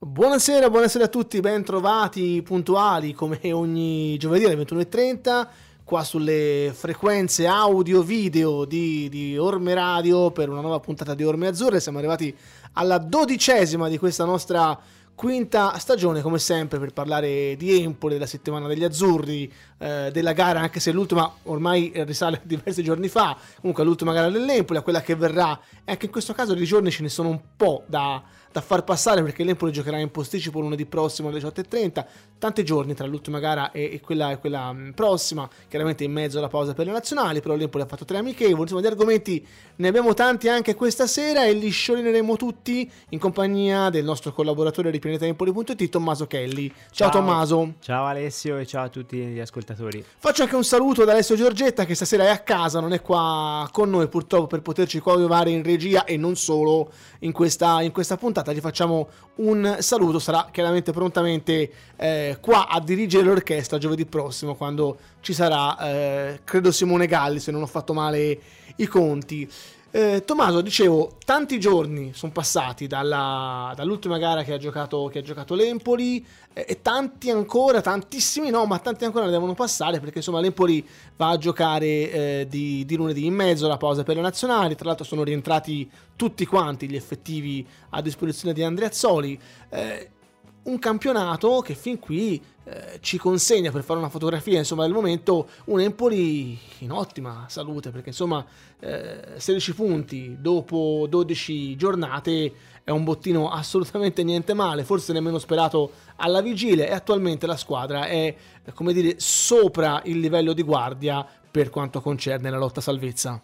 Buonasera, buonasera a tutti, ben trovati puntuali come ogni giovedì alle 21.30 qua sulle frequenze audio video di, di, Orme Radio per una nuova puntata di Orme Azzurre. Siamo arrivati alla dodicesima di questa nostra quinta stagione come sempre per parlare di Empoli, della settimana degli azzurri, eh, della gara anche se l'ultima ormai risale diversi giorni fa, comunque l'ultima gara dell'Empoli, a quella che verrà e anche in questo caso di giorni ce ne sono un po' da, da far passare perché l'Empoli giocherà in posticipo lunedì prossimo alle 18.30, tanti giorni tra l'ultima gara e, e, quella, e quella mm, prossima, chiaramente in mezzo alla pausa per le nazionali, però l'Empoli ha fatto tre amichevoli, insomma di argomenti ne abbiamo tanti anche questa sera e li sciolineremo tutti in compagnia del nostro collaboratore di pianetaempoli.it Tommaso Kelly. Ciao, ciao Tommaso. Ciao Alessio e ciao a tutti gli ascoltatori. Faccio anche un saluto ad Alessio Giorgetta che stasera è a casa, non è qua con noi purtroppo per poterci coadiuvare in regia e non solo in questa, in questa puntata. Gli facciamo un saluto, sarà chiaramente prontamente eh, qua a dirigere l'orchestra giovedì prossimo quando ci sarà, eh, credo Simone Galli se non ho fatto male i conti. Eh, Tommaso, dicevo, tanti giorni sono passati dalla, dall'ultima gara che ha giocato, che ha giocato l'Empoli eh, e tanti ancora, tantissimi no, ma tanti ancora devono passare perché insomma l'Empoli va a giocare eh, di, di, lunedì in mezzo alla pausa per le nazionali, tra l'altro sono rientrati tutti quanti gli effettivi a disposizione di Andrea Azzoli. Eh, un campionato che fin qui eh, ci consegna per fare una fotografia insomma del momento un Empoli in ottima salute perché insomma eh, 16 punti dopo 12 giornate è un bottino assolutamente niente male forse nemmeno sperato alla vigilia e attualmente la squadra è come dire sopra il livello di guardia per quanto concerne la lotta salvezza.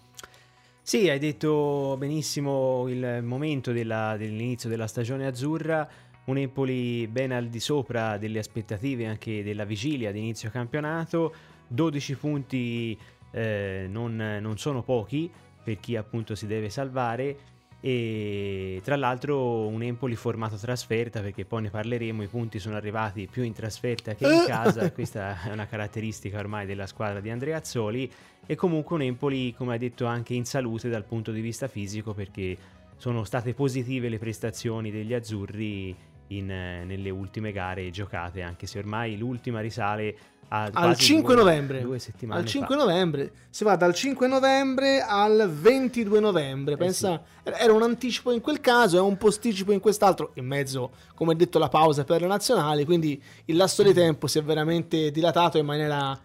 Sì, hai detto benissimo il momento della, dell'inizio della stagione azzurra un Empoli ben al di sopra delle aspettative anche della vigilia di inizio campionato, 12 punti eh, non, non sono pochi per chi appunto si deve salvare. E tra l'altro un Empoli formato trasferta perché poi ne parleremo i punti sono arrivati più in trasferta che in casa. Questa è una caratteristica ormai della squadra di Andrea Azzoli. E comunque un Empoli come ha detto anche in salute dal punto di vista fisico perché sono state positive le prestazioni degli azzurri in, eh, nelle ultime gare giocate, anche se ormai l'ultima risale al 5 due, novembre. Due settimane al 5 fa. novembre. Si va dal 5 novembre al 22 novembre. Pensa, eh sì. era un anticipo in quel caso, è un posticipo in quest'altro. In mezzo, come detto, la pausa per le nazionali. Quindi il lasso di tempo si è veramente dilatato in maniera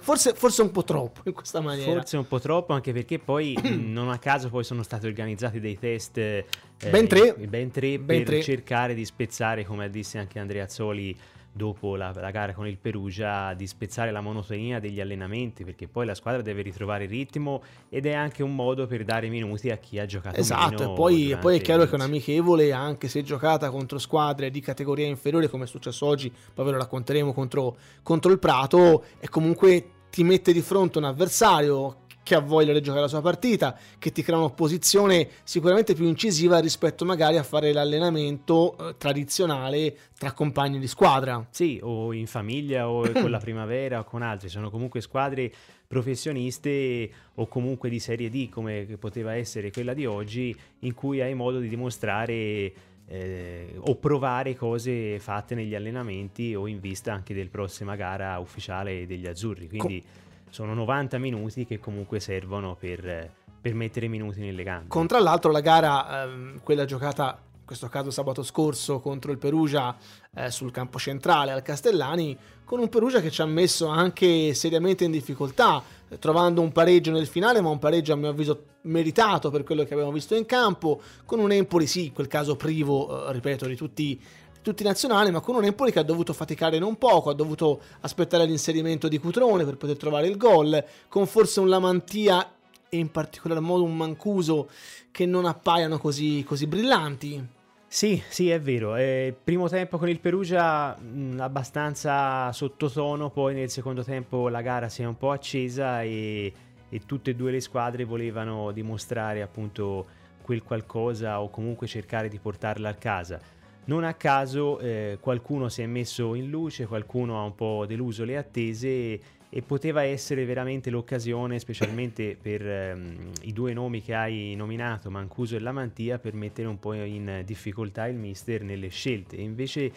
forse, forse, un po' troppo in questa maniera. Forse un po' troppo, anche perché poi non a caso poi sono stati organizzati dei test. Eh, ben tre. Ben tre ben per tre. cercare di spezzare, come disse anche Andrea Zoli dopo la, la, gara con il Perugia di spezzare la monotonia degli allenamenti perché poi la squadra deve ritrovare il ritmo ed è anche un modo per dare minuti a chi ha giocato esatto e poi, poi, è chiaro che è un'amichevole anche se giocata contro squadre di categoria inferiore come è successo oggi poi ve lo racconteremo contro, contro il Prato e comunque ti mette di fronte un avversario che ha voglia di giocare la sua partita, che ti crea un'opposizione sicuramente più incisiva rispetto magari a fare l'allenamento eh, tradizionale tra compagni di squadra. Sì, o in famiglia o con la primavera o con altri, sono comunque squadre professioniste o comunque di serie D come poteva essere quella di oggi in cui hai modo di dimostrare eh, o provare cose fatte negli allenamenti o in vista anche del prossima gara ufficiale degli azzurri. Quindi Com- sono 90 minuti che comunque servono per, per mettere minuti nelle gambe. Con tra l'altro la gara, ehm, quella giocata in questo caso sabato scorso contro il Perugia eh, sul campo centrale al Castellani, con un Perugia che ci ha messo anche seriamente in difficoltà, trovando un pareggio nel finale, ma un pareggio a mio avviso meritato per quello che abbiamo visto in campo, con un Empoli sì, in quel caso privo, eh, ripeto, di tutti tutti nazionali, ma con un Empoli che ha dovuto faticare non poco, ha dovuto aspettare l'inserimento di Cutrone per poter trovare il gol, con forse un Lamantia e in particolar modo un Mancuso che non appaiano così, così brillanti. Sì, sì, è vero. Eh, primo tempo con il Perugia mh, abbastanza sottotono, poi nel secondo tempo la gara si è un po' accesa e, e tutte e due le squadre volevano dimostrare appunto quel qualcosa o comunque cercare di portarla a casa. Non a caso eh, qualcuno si è messo in luce, qualcuno ha un po' deluso le attese e poteva essere veramente l'occasione, specialmente per ehm, i due nomi che hai nominato, Mancuso e Lamantia, per mettere un po' in difficoltà il mister nelle scelte. E invece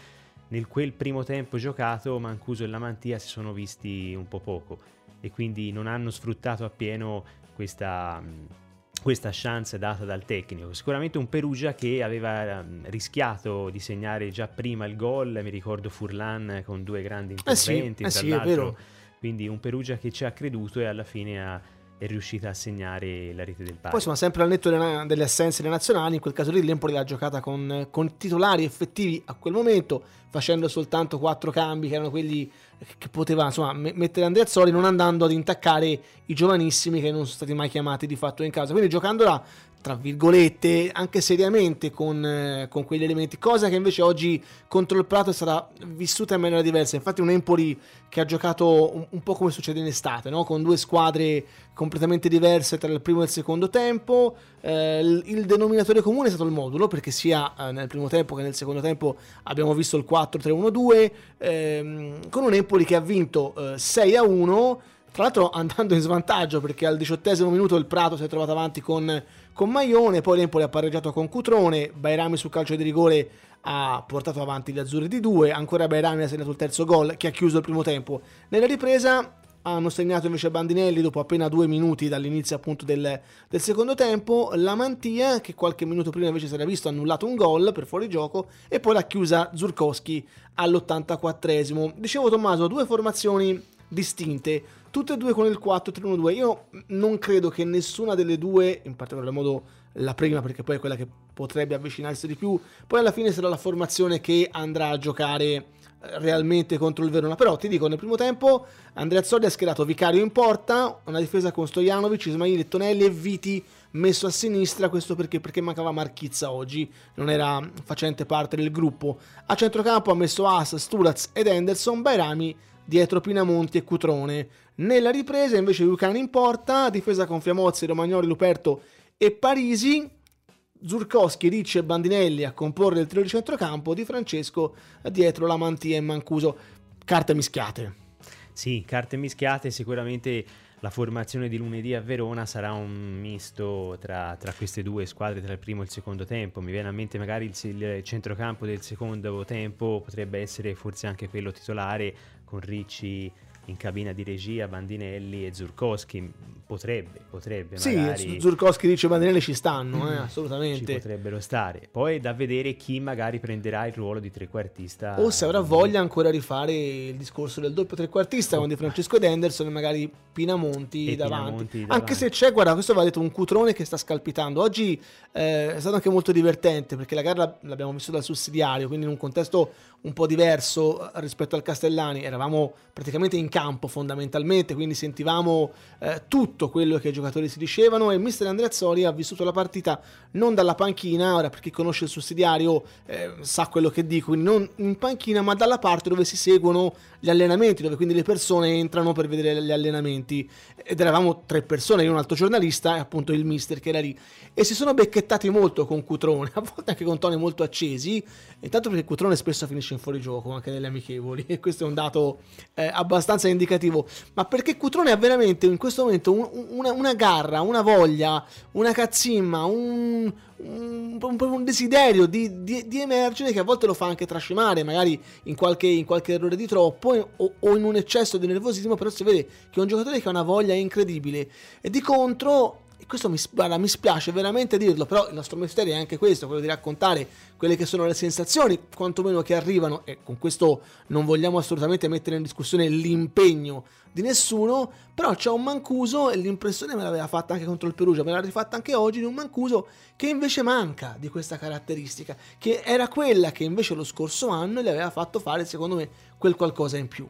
nel quel primo tempo giocato Mancuso e Lamantia si sono visti un po' poco e quindi non hanno sfruttato appieno questa questa chance data dal tecnico. Sicuramente un Perugia che aveva ehm, rischiato di segnare già prima il gol, mi ricordo Furlan con due grandi interventi, eh sì, eh sì, quindi un Perugia che ci ha creduto e alla fine ha, è riuscita a segnare la rete del pari. Poi insomma sempre al netto delle, delle assenze delle nazionali, in quel caso lì l'Empoli l'ha giocata con, con, titolari effettivi a quel momento, facendo soltanto quattro cambi che erano quelli che poteva insomma, mettere Andrea Zoli, non andando ad intaccare i giovanissimi che non sono stati mai chiamati di fatto in casa. Quindi giocandola tra virgolette, anche seriamente con, eh, con, quegli elementi, cosa che invece oggi contro il Prato stata vissuta in maniera diversa. Infatti un Empoli che ha giocato un, un po' come succede in estate, no? con due squadre completamente diverse tra il primo e il secondo tempo. Eh, il, il, denominatore comune è stato il modulo, perché sia eh, nel primo tempo che nel secondo tempo abbiamo visto il 4-3-1-2, ehm, con un Empoli che ha vinto 6-1 eh, tra l'altro andando in svantaggio perché al diciottesimo minuto il Prato si è trovato avanti con, con Maione, poi l'Empoli ha pareggiato con Cutrone, Bairami sul calcio di rigore ha portato avanti gli azzurri di due, ancora Bairami ha segnato il terzo gol che ha chiuso il primo tempo. Nella ripresa hanno segnato invece Bandinelli dopo appena due minuti dall'inizio appunto del, del, secondo tempo, la Mantia che qualche minuto prima invece si era visto annullato un gol per fuorigioco e poi l'ha chiusa Zurkowski all'84esimo. Dicevo Tommaso, due formazioni distinte, tutte e due con il 4-3-1-2. Io non credo che nessuna delle due, in particolar modo la prima perché poi è quella che potrebbe avvicinarsi di più, poi alla fine sarà la formazione che andrà a giocare eh, realmente contro il Verona. Però ti dico, nel primo tempo Andrea Zolli ha schierato Vicario in porta, una difesa con Stojanovic, Ismaili, Tonelli e Viti messo a sinistra, questo perché, perché mancava Marchizza oggi, non era facente parte del gruppo. A centrocampo ha messo As, Sturaz ed Henderson, Bairami dietro Pinamonti e Cutrone. Nella ripresa invece Lucani in porta, difesa con Fiamozzi, Romagnoli, Luperto e Parisi. Zurkowski, Ricci e Bandinelli a comporre il trio di centrocampo di Francesco dietro la Mantia e Mancuso. Carte mischiate. Sì, carte mischiate, sicuramente la formazione di lunedì a Verona sarà un misto tra, tra, queste due squadre, tra il primo e il secondo tempo. Mi viene a mente magari il, il centrocampo del secondo tempo potrebbe essere forse anche quello titolare con Ricci in cabina di regia Bandinelli e Zurkowski potrebbe, potrebbe sì, magari... Zurkowski dice Bandinelli ci stanno, eh, assolutamente. Ci potrebbero stare. Poi è da vedere chi magari prenderà il ruolo di trequartista. O se avrà voglia ancora rifare il discorso del doppio trequartista oh. con Di Francesco ed Henderson e magari Pinamonti, e davanti. Pinamonti Anche davanti. se c'è, guarda, questo va detto un cutrone che sta scalpitando. Oggi eh, è stato anche molto divertente perché la gara l'abbiamo visto dal sussidiario, quindi in un contesto un po' diverso rispetto al Castellani. Eravamo praticamente in campo fondamentalmente, quindi sentivamo eh, tutto quello che i giocatori si dicevano e mister Andrea Zoli ha vissuto la partita non dalla panchina, ora per chi conosce il sussidiario eh, sa quello che dico, quindi non in panchina ma dalla parte dove si seguono gli allenamenti, dove quindi le persone entrano per vedere gli allenamenti. Ed eravamo tre persone, io un altro giornalista e appunto il mister che era lì. E si sono becchettati molto con Cutrone, a volte anche con toni molto accesi, intanto perché Cutrone spesso finisce in fuorigioco anche nelle amichevoli. E questo è un dato eh, abbastanza indicativo, ma perché Cutrone ha veramente in questo momento un, una, una, garra, una voglia, una cazzimma, un, un, un desiderio di, di, di, emergere che a volte lo fa anche trascimare, magari in qualche, in qualche errore di troppo o, o in un eccesso di nervosismo, però si vede che è un giocatore che ha una voglia incredibile. E di contro questo mi, guarda, mi spiace veramente dirlo, però il nostro mestiere è anche questo, quello di raccontare quelle che sono le sensazioni, quantomeno che arrivano, e con questo non vogliamo assolutamente mettere in discussione l'impegno di nessuno, però c'è un Mancuso e l'impressione me l'aveva fatta anche contro il Perugia, me l'ha rifatta anche oggi di un Mancuso che invece manca di questa caratteristica, che era quella che invece lo scorso anno gli aveva fatto fare, secondo me, quel qualcosa in più.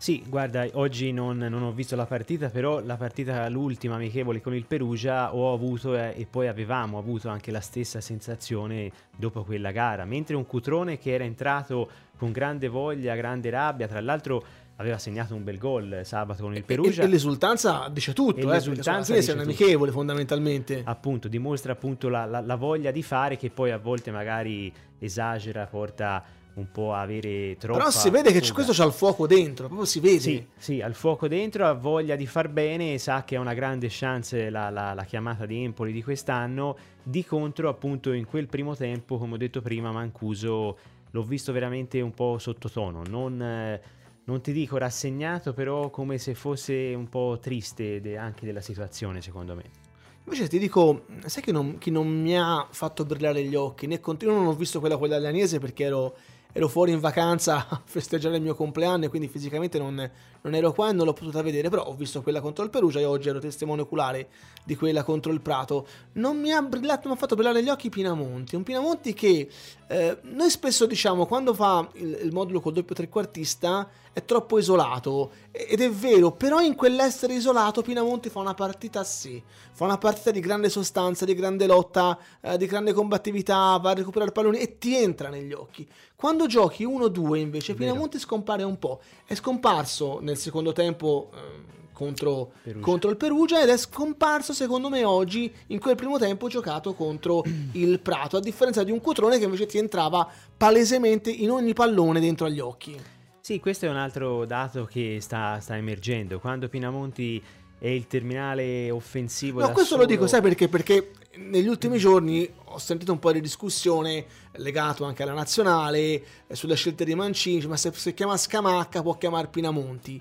Sì, guarda, oggi non, non, ho visto la partita, però la partita, l'ultima amichevole con il Perugia, ho avuto eh, e poi avevamo avuto anche la stessa sensazione dopo quella gara, mentre un Cutrone che era entrato con grande voglia, grande rabbia, tra l'altro aveva segnato un bel gol sabato con il Perugia. E, e, l'esultanza dice tutto, e eh, l'esultanza è un amichevole fondamentalmente. Appunto, dimostra appunto la, la, la, voglia di fare che poi a volte magari esagera, porta un po' avere troppo. Però si vede che questo c'ha il fuoco dentro, proprio si vede. Sì, sì, ha il fuoco dentro, ha voglia di far bene, sa che è una grande chance la, la, la, chiamata di Empoli di quest'anno. Di contro, appunto, in quel primo tempo, come ho detto prima, Mancuso l'ho visto veramente un po' sottotono. Non, non ti dico rassegnato, però come se fosse un po' triste de- anche della situazione, secondo me. Invece ti dico, sai che non, chi non mi ha fatto brillare gli occhi, né continuo non ho visto quella con l'Allianese perché ero ero fuori in vacanza a festeggiare il mio compleanno e quindi fisicamente non, non, ero qua e non l'ho potuta vedere, però ho visto quella contro il Perugia e oggi ero testimone oculare di quella contro il Prato. Non mi ha, brillato, mi ha fatto brillare gli occhi Pinamonti, un Pinamonti che eh, noi spesso diciamo quando fa il, il modulo col doppio trequartista è troppo isolato ed è vero, però in quell'essere isolato Pinamonti fa una partita a sé, fa una partita di grande sostanza, di grande lotta, eh, di grande combattività, va a recuperare palloni e ti entra negli occhi. Quando giochi 1-2 invece Pinamonti scompare un po', è scomparso nel secondo tempo eh, contro, contro, il Perugia ed è scomparso secondo me oggi in quel primo tempo giocato contro il Prato, a differenza di un Cutrone che invece ti entrava palesemente in ogni pallone dentro agli occhi. Sì, questo è un altro dato che sta, sta emergendo. Quando Pinamonti è il terminale offensivo. No, questo solo... lo dico, sai perché? Perché negli ultimi giorni ho sentito un po' di discussione legato anche alla nazionale eh, sulle scelte di Mancini, ma se, se chiama Scamacca può chiamare Pinamonti.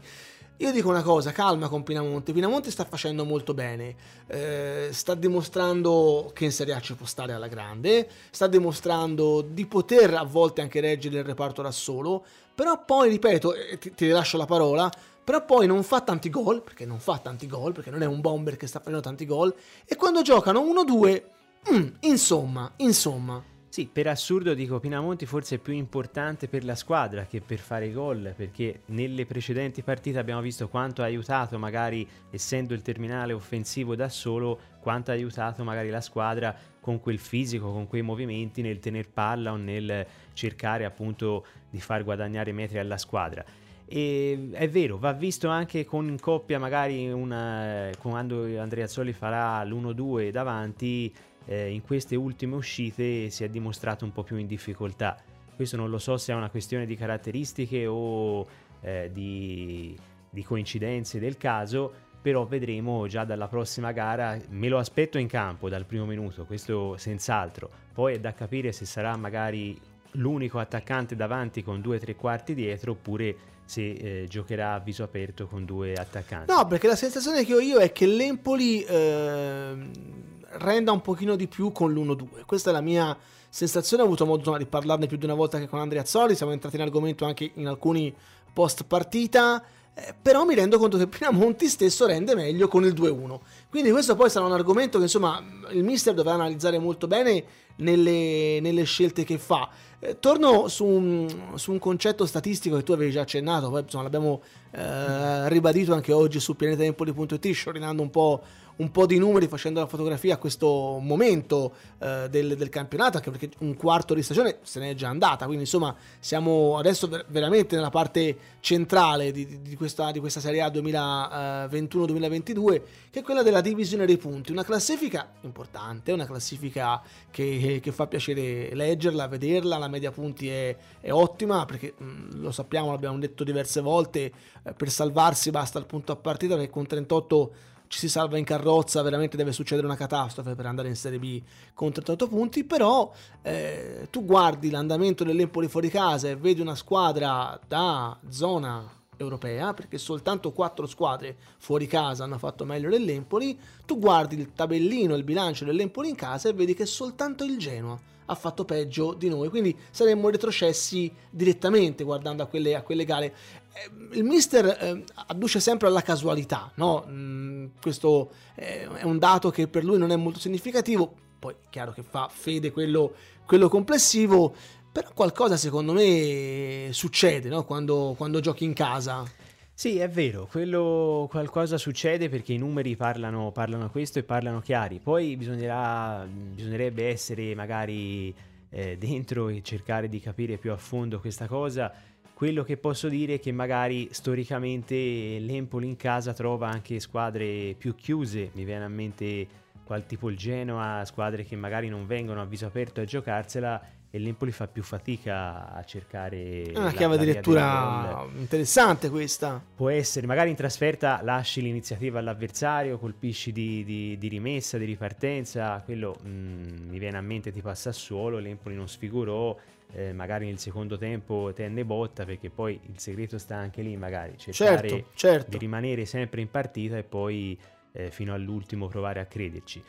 Io dico una cosa, calma con Pinamonti. Pinamonti sta facendo molto bene, eh, sta dimostrando che in Serie A ci può stare alla grande, sta dimostrando di poter a volte anche reggere il reparto da solo, però poi, ripeto, ti, ti lascio la parola, però poi non fa tanti gol, perché non fa tanti gol, perché non è un bomber che sta facendo tanti gol, e quando giocano 1-2, mm, insomma, insomma. Sì, per assurdo dico Pinamonti forse è più importante per la squadra che per fare gol, perché nelle precedenti partite abbiamo visto quanto ha aiutato, magari essendo il terminale offensivo da solo, quanto ha aiutato magari la squadra con quel fisico, con quei movimenti nel tener palla o nel cercare appunto di far guadagnare metri alla squadra. E è vero, va visto anche con coppia, magari una, quando Andrea Zolli farà l'1-2 davanti, eh, in queste ultime uscite si è dimostrato un po' più in difficoltà. Questo non lo so se è una questione di caratteristiche o eh, di, di coincidenze del caso, però vedremo già dalla prossima gara, me lo aspetto in campo dal primo minuto, questo senz'altro, poi è da capire se sarà magari l'unico attaccante davanti con due o tre quarti dietro oppure se eh, giocherà a viso aperto con due attaccanti. No, perché la sensazione che ho io è che l'Empoli eh, renda un pochino di più con l'1-2. Questa è la mia sensazione, ho avuto modo di parlarne più di una volta che con Andrea Zoli, siamo entrati in argomento anche in alcuni post partita. Eh, però mi rendo conto che Pinamonti stesso rende meglio con il 2-1. Quindi questo poi sarà un argomento che insomma il mister dovrà analizzare molto bene nelle, nelle scelte che fa. Eh, torno su un, su un, concetto statistico che tu avevi già accennato, poi insomma, l'abbiamo eh, ribadito anche oggi su pianetempoli.it, sciorinando un po' un po' di numeri facendo la fotografia a questo momento eh, del, del, campionato, anche perché un quarto di stagione se n'è già andata, quindi insomma siamo adesso ver- veramente nella parte centrale di, di, questa, di questa Serie A 2021-2022, che è quella della divisione dei punti, una classifica importante, una classifica che, che fa piacere leggerla, vederla, la media punti è, è ottima, perché mh, mm, lo sappiamo, l'abbiamo detto diverse volte, eh, per salvarsi basta il punto a partita, che con 38 ci si salva in carrozza, veramente deve succedere una catastrofe per andare in Serie B con 38 punti, però eh, tu guardi l'andamento dell'Empoli fuori casa e vedi una squadra da zona europea, perché soltanto 4 squadre fuori casa hanno fatto meglio dell'Empoli, tu guardi il tabellino, il bilancio dell'Empoli in casa e vedi che soltanto il Genoa ha fatto peggio di noi, quindi saremmo retrocessi direttamente guardando a quelle, a quelle gare. Eh, il mister eh, adduce sempre alla casualità, no? mm, questo eh, è un dato che per lui non è molto significativo, poi chiaro che fa fede quello, quello complessivo, però qualcosa secondo me succede no? quando, quando giochi in casa. Sì, è vero, quello qualcosa succede perché i numeri parlano, parlano questo e parlano chiari. Poi bisognerebbe essere magari eh, dentro e cercare di capire più a fondo questa cosa. Quello che posso dire è che magari storicamente l'Empoli in casa trova anche squadre più chiuse, mi viene a mente qual tipo il Genoa, squadre che magari non vengono a viso aperto a giocarsela e l'Empoli fa più fatica a cercare è una chiave di lettura interessante questa. Può essere magari in trasferta lasci l'iniziativa all'avversario colpisci di, di, di rimessa di ripartenza quello mh, mm, mi viene a mente ti passa suolo l'Empoli non sfigurò eh, magari nel secondo tempo tenne botta perché poi il segreto sta anche lì magari cercare certo, certo. di rimanere sempre in partita e poi eh, fino all'ultimo provare a crederci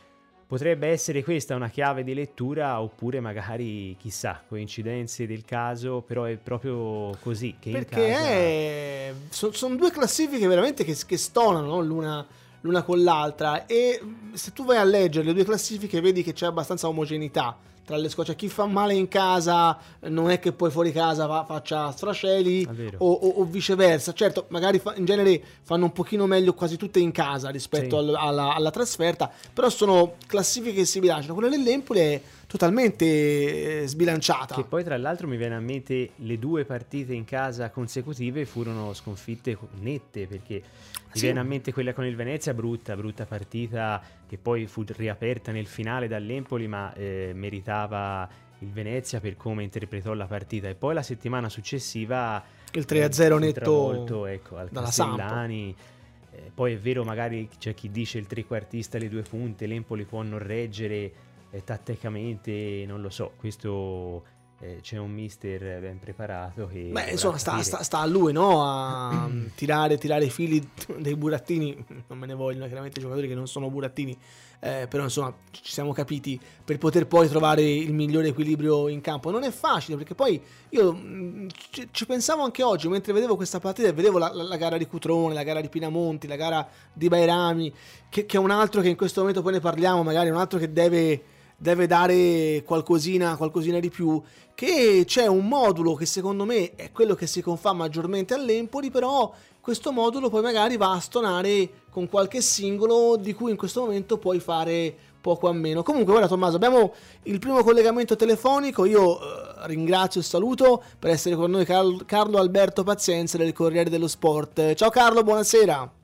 Potrebbe essere questa una chiave di lettura oppure magari chissà, coincidenze del caso, però è proprio così che Perché casa... è... sono son due classifiche veramente che, che stonano l'una, l'una con l'altra e se tu vai a leggere le due classifiche vedi che c'è abbastanza omogeneità tra le squadre. Cioè, chi fa male in casa non è che poi fuori casa fa, faccia strasceli o, o, o, viceversa. Certo, magari fa, in genere fanno un pochino meglio quasi tutte in casa rispetto sì. al, alla, alla, trasferta, però sono classifiche che si bilanciano. Quella dell'Empoli è totalmente eh, sbilanciata. Che poi tra l'altro mi viene a mente le due partite in casa consecutive furono sconfitte nette perché mi sì. viene a mente quella con il Venezia, brutta, brutta partita che poi fu riaperta nel finale dall'Empoli ma eh, meritava il Venezia per come interpretò la partita. E poi la settimana successiva il 3-0 eh, netto ecco, al Castellani. Eh, poi è vero magari c'è chi dice il trequartista le due punte l'Empoli può non reggere eh, tatticamente non lo so, questo eh, c'è un mister ben preparato che... Beh, insomma, sta, sta, sta, a lui, no? A tirare, tirare i fili dei burattini, non me ne vogliono chiaramente i giocatori che non sono burattini, eh, però insomma ci siamo capiti per poter poi trovare il migliore equilibrio in campo. Non è facile perché poi io mm, ci, ci pensavo anche oggi mentre vedevo questa partita e vedevo la, la, la, gara di Cutrone, la gara di Pinamonti, la gara di Bairami, che, che è un altro che in questo momento poi ne parliamo, magari un altro che deve deve dare qualcosina, qualcosina di più, che c'è un modulo che secondo me è quello che si confà maggiormente all'Empoli, però questo modulo poi magari va a stonare con qualche singolo di cui in questo momento puoi fare poco a meno. Comunque, guarda Tommaso, abbiamo il primo collegamento telefonico. Io eh, ringrazio e saluto per essere con noi Carlo, Alberto Pazienza del Corriere dello Sport. Ciao Carlo, buonasera.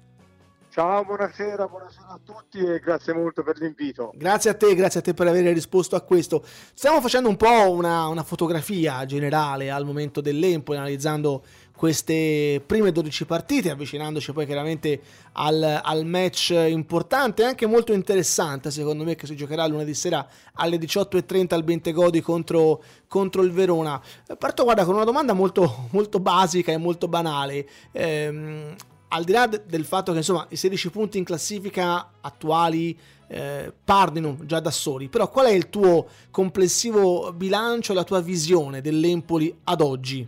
Ciao, buonasera, buonasera a tutti e grazie molto per l'invito. Grazie a te, grazie a te per aver risposto a questo. Stiamo facendo un po' una, una fotografia generale al momento dell'Empoli, analizzando queste prime 12 partite, avvicinandoci poi chiaramente al, al, match importante e anche molto interessante, secondo me, che si giocherà lunedì sera alle 18.30 al Bentegodi contro, contro il Verona. Parto, guarda, con una domanda molto, molto basica e molto banale. Ehm, al di là del fatto che insomma i 16 punti in classifica attuali eh, parlino già da soli, però qual è il tuo complessivo bilancio, la tua visione dell'Empoli ad oggi?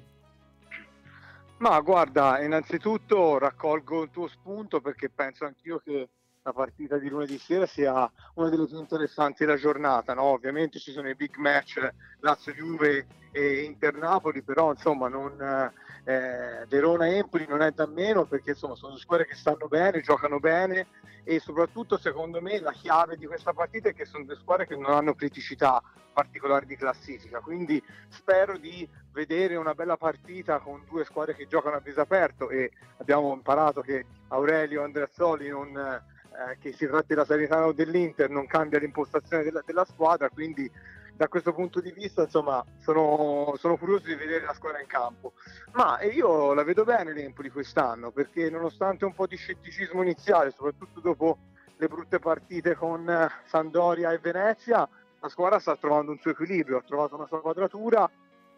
Ma guarda, innanzitutto raccolgo il tuo spunto perché penso anch'io che la partita di lunedì sera sia una delle più interessanti della giornata. No? Ovviamente ci sono i big match Lazio-Juve e Inter-Napoli, però insomma non, eh, Verona-Empoli non è da meno perché insomma sono squadre che stanno bene, giocano bene e soprattutto secondo me la chiave di questa partita è che sono due squadre che non hanno criticità particolari di classifica, quindi spero di vedere una bella partita con due squadre che giocano a viso aperto e abbiamo imparato che Aurelio Andreazzoli non, eh, che si tratti della Salernitana o dell'Inter non cambia l'impostazione della, della squadra, quindi da questo punto di vista insomma sono, sono, curioso di vedere la squadra in campo. Ma io la vedo bene l'Empoli quest'anno perché nonostante un po' di scetticismo iniziale soprattutto dopo le brutte partite con eh, Sandoria e Venezia la squadra sta trovando un suo equilibrio ha trovato una sua quadratura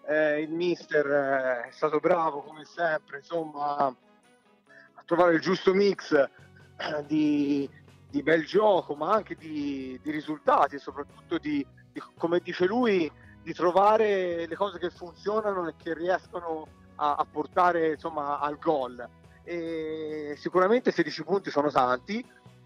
eh, il mister eh, è stato bravo come sempre insomma a trovare il giusto mix eh, di, di bel gioco ma anche di, di risultati e soprattutto di come dice lui, di trovare le cose che funzionano e che riescono a, a portare insomma, al gol. E sicuramente 16 punti sono tanti,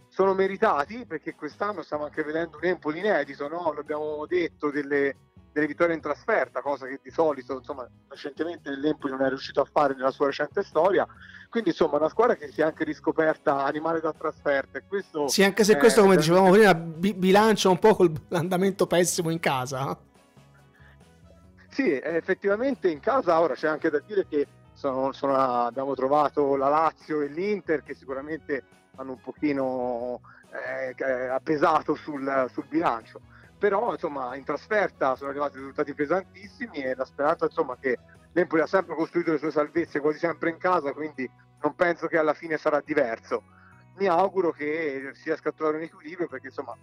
sono meritati perché quest'anno stiamo anche vedendo un Empoli inedito, no? l'abbiamo detto, delle, delle vittorie in trasferta, cosa che di solito insomma, recentemente l'Empoli non è riuscito a fare nella sua recente storia. Quindi insomma una squadra che si è anche riscoperta animale da trasferta. Questo sì, anche se questo, come dicevamo prima, bi- bilancia un po' con l'andamento pessimo in casa. Sì, effettivamente in casa ora c'è anche da dire che sono, sono, abbiamo trovato la Lazio e l'Inter che sicuramente hanno un pochino eh, appesato sul, sul bilancio però insomma in trasferta sono arrivati risultati pesantissimi e la speranza insomma che l'Empoli ha sempre costruito le sue salvezze quasi sempre in casa, quindi non penso che alla fine sarà diverso. Mi auguro che si riesca a trovare un equilibrio perché insomma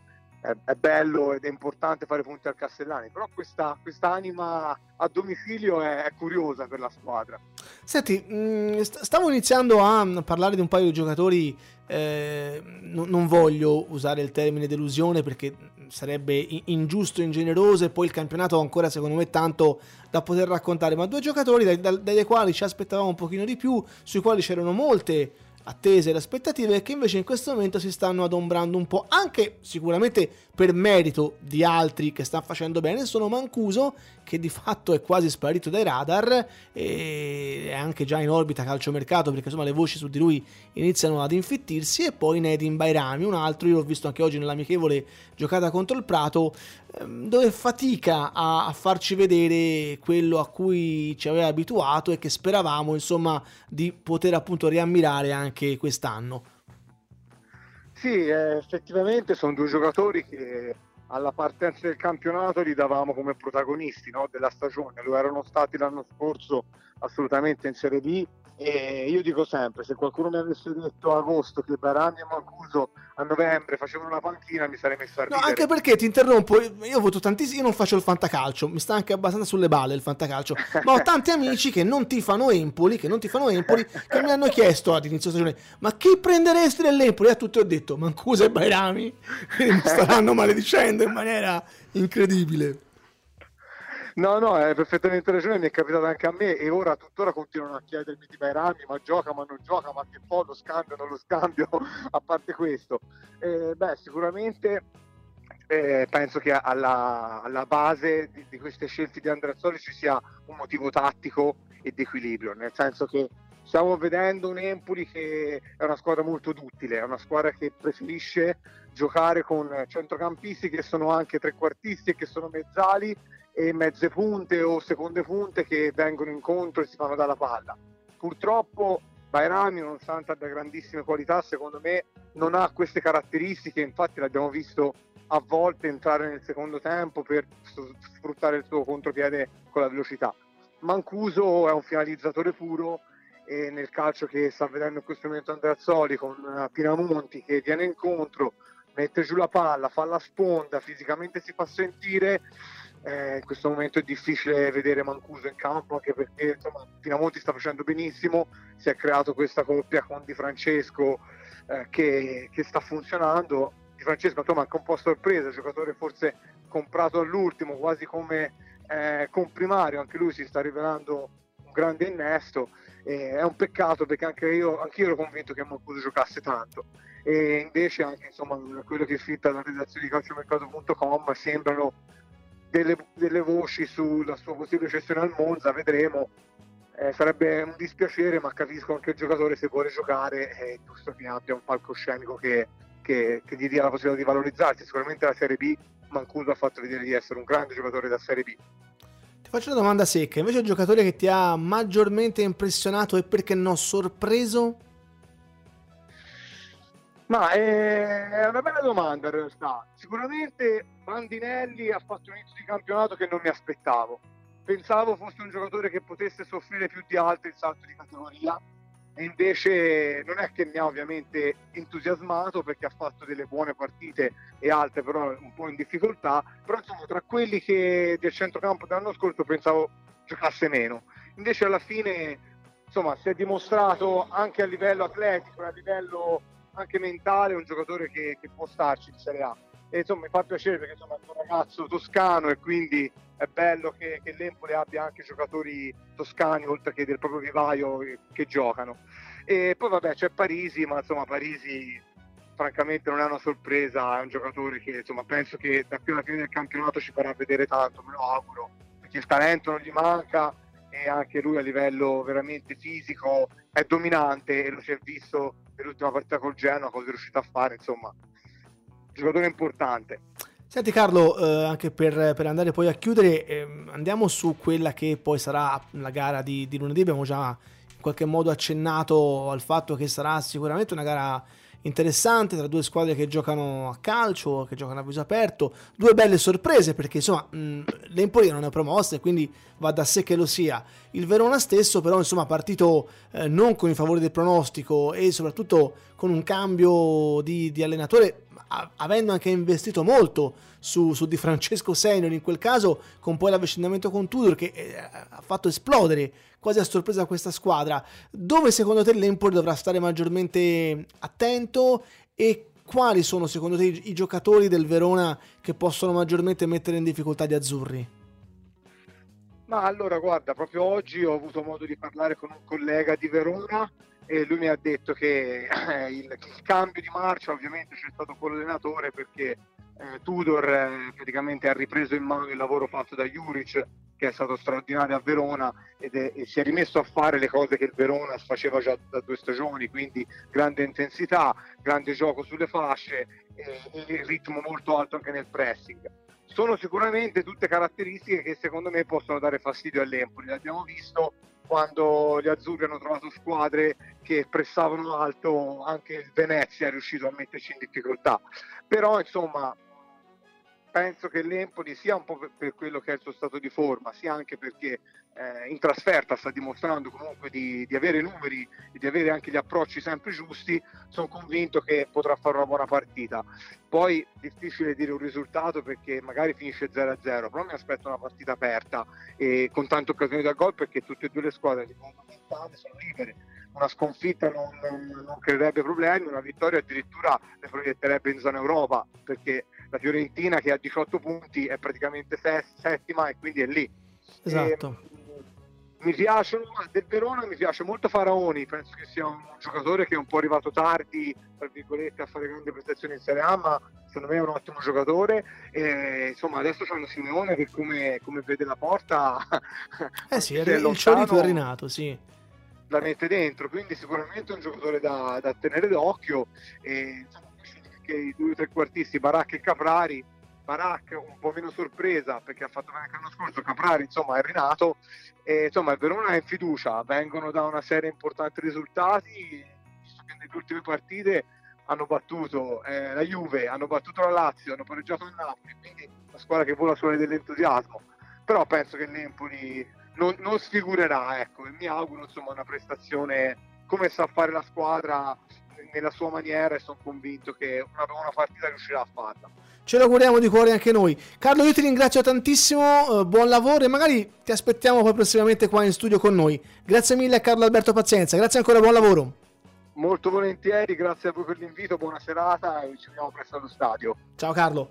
è, è bello ed è importante fare punti al Castellani, però questa anima a domicilio è, è, curiosa per la squadra. Senti, mm, stavo iniziando a parlare di un paio di giocatori, eh, non voglio usare il termine delusione perché sarebbe ingiusto, ingeneroso e poi il campionato ha ancora secondo me tanto da poter raccontare, ma due giocatori dai, dai, dai quali ci aspettavamo un pochino di più, sui quali c'erano molte attese e le aspettative che invece in questo momento si stanno adombrando un po', anche sicuramente per merito di altri che stanno facendo bene, sono Mancuso che di fatto è quasi sparito dai radar e è anche già in orbita calciomercato perché insomma le voci su di lui iniziano ad infittirsi. E poi Nedim Bairami, un altro, io l'ho visto anche oggi nell'amichevole giocata contro il Prato, ehm, dove fatica a, a farci vedere quello a cui ci aveva abituato e che speravamo insomma di poter appunto riammirare anche quest'anno. Sì, eh, effettivamente sono due giocatori che alla partenza del campionato li davamo come protagonisti no, della stagione, lo erano stati l'anno scorso assolutamente in Serie B e io dico sempre, se qualcuno mi avesse detto a agosto che Barani e Mancuso a novembre facevano una panchina, mi sarei messo a ridere. No, anche perché ti interrompo, io ho avuto tantissimi, io non faccio il fantacalcio, mi sta anche abbastanza sulle balle il fantacalcio, ma ho tanti amici che non tifano Empoli, che non tifano Empoli, che mi hanno chiesto ad inizio stagione, ma chi prenderesti nell'Empoli? E a tutti ho detto, Mancuso e Bairami, mi staranno maledicendo in maniera incredibile. No, no, hai perfettamente ragione, mi è capitato anche a me e ora tuttora continuano a chiedermi di Bairami, ma gioca, ma non gioca, ma che po' lo scambio, non lo scambio, a parte questo. Eh, beh, sicuramente eh, penso che alla, alla base di, di, queste scelte di Andreazzoli ci sia un motivo tattico e di equilibrio, nel senso che stiamo vedendo un Empoli che è una squadra molto duttile, è una squadra che preferisce giocare con centrocampisti che sono anche trequartisti e che sono mezzali e mezze punte o seconde punte che vengono incontro e si fanno dalla palla. Purtroppo Bairami, nonostante abbia grandissime qualità, secondo me non ha queste caratteristiche, infatti l'abbiamo visto a volte entrare nel secondo tempo per sfruttare il suo contropiede con la velocità. Mancuso è un finalizzatore puro e nel calcio che sta vedendo in questo momento Andrea Zoli con eh, Pinamonti che viene incontro, mette giù la palla, fa la sponda, fisicamente si fa sentire, eh, in questo momento è difficile vedere Mancuso in campo anche perché insomma, Pinamonti sta facendo benissimo, si è creato questa coppia con Di Francesco eh, che, che, sta funzionando. Di Francesco insomma anche un po' sorpresa, giocatore forse comprato all'ultimo, quasi come eh, comprimario, anche lui si sta rivelando un grande innesto. è un peccato perché anche io, anche io ero convinto che Mancuso giocasse tanto e invece anche insomma quello che fitta la redazione di calciomercato.com sembrano delle, delle voci sulla sua possibile cessione al Monza, vedremo. Eh, sarebbe un dispiacere, ma capisco anche il giocatore se vuole giocare è giusto che abbia un palcoscenico che, che, che gli dia la possibilità di valorizzarsi. Sicuramente la Serie B Mancuso ha fatto vedere di essere un grande giocatore da Serie B. Ti faccio una domanda secca, invece il giocatore che ti ha maggiormente impressionato e perché no sorpreso? Ma eh, è una bella domanda in realtà. Sicuramente Bandinelli ha fatto un inizio di campionato che non mi aspettavo. Pensavo fosse un giocatore che potesse soffrire più di altri il salto di categoria e invece non è che mi ha ovviamente entusiasmato perché ha fatto delle buone partite e altre però un po' in difficoltà, però insomma tra quelli che del centrocampo dell'anno scorso pensavo giocasse meno. Invece alla fine insomma si è dimostrato anche a livello atletico, a livello anche mentale, un giocatore che, che può starci in Serie A. E insomma mi fa piacere perché insomma, è un ragazzo toscano e quindi è bello che, che l'Empoli abbia anche giocatori toscani oltre che del proprio vivaio che giocano. E poi vabbè c'è Parisi, ma insomma Parisi francamente non è una sorpresa, è un giocatore che insomma penso che da qui alla fine del campionato ci farà vedere tanto, me lo auguro, perché il talento non gli manca e anche lui a livello veramente fisico è dominante e lo si è visto nell'ultima partita col Genoa, cosa è riuscito a fare, insomma, giocatore importante. Senti Carlo, eh, anche per, per, andare poi a chiudere, eh, andiamo su quella che poi sarà la gara di, di lunedì, abbiamo già in qualche modo accennato al fatto che sarà sicuramente una gara interessante tra due squadre che giocano a calcio, che giocano a viso aperto, due belle sorprese perché insomma mh, l'Empoli non è promossa e quindi va da sé che lo sia. Il Verona stesso però insomma partito eh, non con i favori del pronostico e soprattutto con un cambio di, di allenatore avendo anche investito molto su, su, Di Francesco Senior in quel caso con poi l'avvicinamento con Tudor che eh, ha fatto esplodere quasi a sorpresa questa squadra dove secondo te l'Empoli dovrà stare maggiormente attento e quali sono secondo te i, i giocatori del Verona che possono maggiormente mettere in difficoltà gli azzurri? Ma allora guarda, proprio oggi ho avuto modo di parlare con un collega di Verona e lui mi ha detto che eh, il, il, cambio di marcia ovviamente c'è stato con l'allenatore perché eh, Tudor eh, praticamente ha ripreso in mano il lavoro fatto da Juric che è stato straordinario a Verona ed è, e si è rimesso a fare le cose che il Verona faceva già da due stagioni, quindi grande intensità, grande gioco sulle fasce e, e ritmo molto alto anche nel pressing sono sicuramente tutte caratteristiche che secondo me possono dare fastidio all'Empoli. L'abbiamo visto quando gli azzurri hanno trovato squadre che pressavano alto, anche il Venezia è riuscito a metterci in difficoltà. Però insomma penso che l'Empoli sia un po' per, quello che è il suo stato di forma, sia anche perché eh, in trasferta sta dimostrando comunque di, di avere numeri e di avere anche gli approcci sempre giusti, sono convinto che potrà fare una buona partita. Poi difficile dire un risultato perché magari finisce 0-0, però mi aspetto una partita aperta e con tante occasioni da gol perché tutte e due le squadre modo mentale sono libere. Una sconfitta non, non, non creerebbe problemi, una vittoria addirittura le proietterebbe in zona Europa perché la Fiorentina che ha 18 punti è praticamente settima e quindi è lì. Esatto. E, mi piacciono, del Verona mi piace molto Faraoni, penso che sia un giocatore che è un po' arrivato tardi, tra virgolette, a fare grandi prestazioni in Serie A, ma secondo me è un ottimo giocatore. E, insomma, adesso c'è Simeone Simeone che come, come, vede la porta... eh sì, è il solito è rinato, sì. La mette dentro, quindi sicuramente è un giocatore da, da tenere d'occhio. E, insomma, che i due trequartisti Baracca e Caprari. Barak un po' meno sorpresa perché ha fatto bene l'anno scorso Caprari insomma è rinato. E insomma il Verona è in fiducia vengono da una serie importanti risultati visto che nelle ultime partite hanno battuto eh, la Juve hanno battuto la Lazio hanno pareggiato il Napoli quindi una squadra che vola sulle dell'entusiasmo. Però penso che l'Empoli non, non sfigurerà ecco e mi auguro insomma una prestazione come sa fare la squadra nella sua maniera e sono convinto che una buona partita riuscirà a farla. Ce lo auguriamo di cuore anche noi. Carlo, io ti ringrazio tantissimo, eh, buon lavoro e magari ti aspettiamo poi prossimamente qua in studio con noi. Grazie mille a Carlo Alberto Pazienza, grazie ancora, buon lavoro. Molto volentieri, grazie a voi per l'invito, buona serata e ci vediamo presto allo stadio. Ciao Carlo.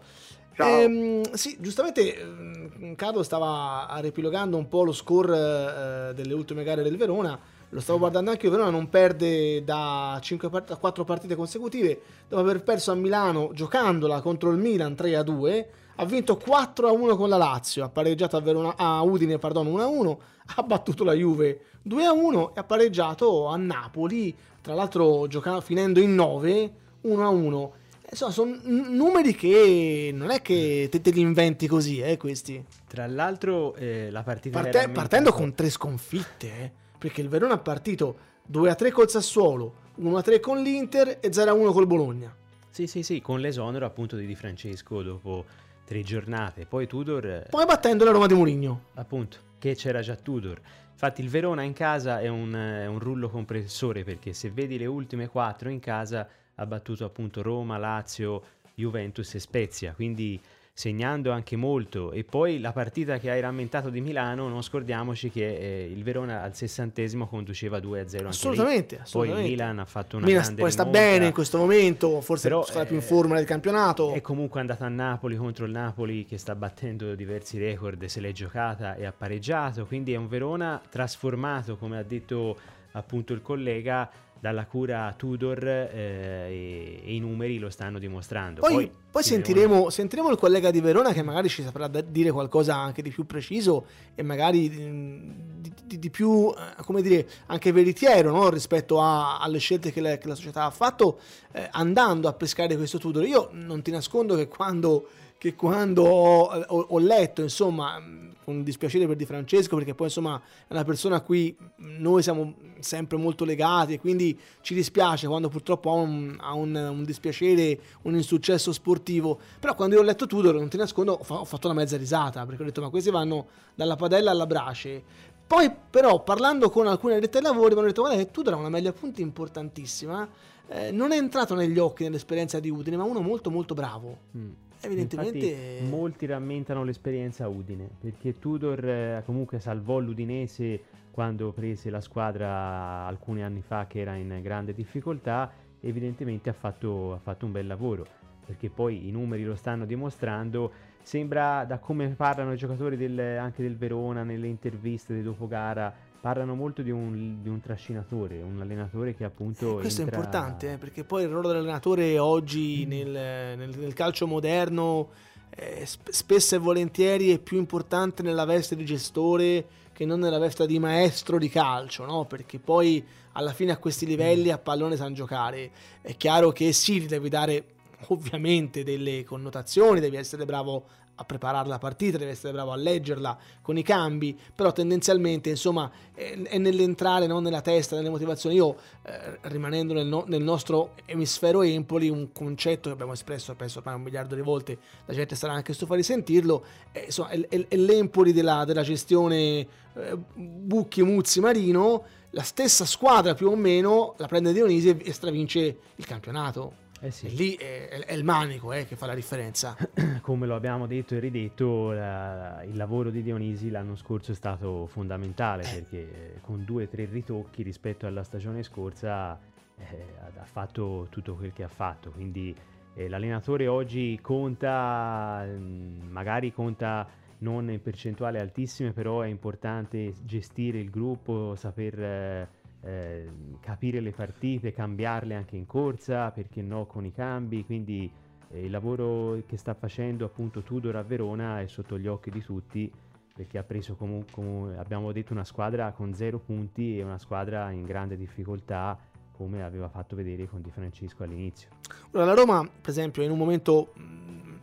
Ehm, sì, giustamente mm, Carlo stava riepilogando un po' lo score eh, delle ultime gare del Verona lo stavo guardando anche io, Verona non perde da, 5 part- 4 partite consecutive, dopo aver perso a Milano giocandola contro il Milan 3-2, ha vinto 4-1 con la Lazio, ha pareggiato a, Verona, a Udine pardon, 1-1, ha battuto la Juve 2-1 e ha pareggiato a Napoli, tra l'altro giocando, finendo in 9, 1-1. Insomma, sono numeri che non è che te, te li inventi così, eh, questi. Tra l'altro, eh, la partita Parte, partendo con tre sconfitte, eh perché il Verona ha partito 2-3 col Sassuolo, 1-3 con l'Inter e 0-1 col Bologna. Sì, sì, sì, con l'esonero appunto di Di Francesco dopo tre giornate. Poi Tudor... Eh, Poi battendo la Roma di Mourinho. Appunto, che c'era già Tudor. Infatti il Verona in casa è un, è un rullo compressore perché se vedi le ultime quattro in casa ha battuto appunto Roma, Lazio, Juventus e Spezia. Quindi segnando anche molto. E poi la partita che hai rammentato di Milano, non scordiamoci che eh, il Verona al sessantesimo conduceva 2-0 assolutamente, assolutamente. Poi il Milan ha fatto una Milan grande poi sta rimonta. bene in questo momento, forse Però, sarà eh, più in forma del campionato. È comunque andata a Napoli contro il Napoli che sta battendo diversi record, se l'è giocata e ha pareggiato, quindi è un Verona trasformato, come ha detto appunto il collega, dalla cura Tudor eh, e, i numeri lo stanno dimostrando. Poi, poi, poi sentiremo, sentiremo, il collega di Verona che magari ci saprà dire qualcosa anche di più preciso e magari di, di, di più, eh, come dire, anche veritiero no? rispetto a, alle scelte che la, che la, società ha fatto eh, andando a pescare questo Tudor. Io non ti nascondo che quando che quando ho, ho, ho letto, insomma, con dispiacere per Di Francesco, perché poi insomma è una persona a cui noi siamo sempre molto legati e quindi ci dispiace quando purtroppo ha un, ha un, un dispiacere, un insuccesso sportivo. Però quando io ho letto Tudor, non ti nascondo, ho, fa, ho fatto una mezza risata, perché ho detto ma questi vanno dalla padella alla brace. Poi però parlando con alcuni addetti ai lavori mi hanno detto guarda che Tudor ha una media punti importantissima, eh, non è entrato negli occhi nell'esperienza di Udine, ma uno molto molto bravo. Mm evidentemente Infatti, molti rammentano l'esperienza Udine perché Tudor eh, comunque salvò l'Udinese quando prese la squadra alcuni anni fa che era in grande difficoltà evidentemente ha fatto, ha fatto un bel lavoro perché poi i numeri lo stanno dimostrando. Sembra da come parlano i giocatori del, anche del Verona nelle interviste di dopo gara parlano molto di un, di un, trascinatore, un allenatore che appunto... Eh, questo entra... è importante, eh, perché poi il ruolo dell'allenatore oggi mm. nel, nel, nel, calcio moderno eh, sp- spesso e volentieri è più importante nella veste di gestore che non nella veste di maestro di calcio, no? perché poi alla fine a questi livelli mm. a pallone sanno giocare. È chiaro che sì, devi dare ovviamente delle connotazioni, devi essere bravo a preparare la partita, deve essere bravo a leggerla con i cambi, però tendenzialmente insomma è, è nell'entrare non nella testa, nelle motivazioni. Io eh, rimanendo nel, no, nel, nostro emisfero Empoli, un concetto che abbiamo espresso penso ormai un miliardo di volte, la gente sarà anche stufa di sentirlo, è, insomma, è, è l'Empoli della, della gestione eh, Bucchi, Muzzi, Marino, la stessa squadra più o meno la prende Dionisi e stravince il campionato. Eh sì. lì è, è, il manico eh, che fa la differenza. Come lo abbiamo detto e ridetto, la, il lavoro di Dionisi l'anno scorso è stato fondamentale eh. perché con due o tre ritocchi rispetto alla stagione scorsa eh, ha fatto tutto quel che ha fatto. Quindi eh, l'allenatore oggi conta, mm, magari conta non in percentuale altissime, però è importante gestire il gruppo, saper eh, capire le partite, cambiarle anche in corsa, perché no con i cambi, quindi eh, il lavoro che sta facendo appunto Tudor a Verona è sotto gli occhi di tutti perché ha preso comunque, come abbiamo detto, una squadra con zero punti e una squadra in grande difficoltà come aveva fatto vedere con Di Francesco all'inizio. Ora, la Roma, per esempio, in un momento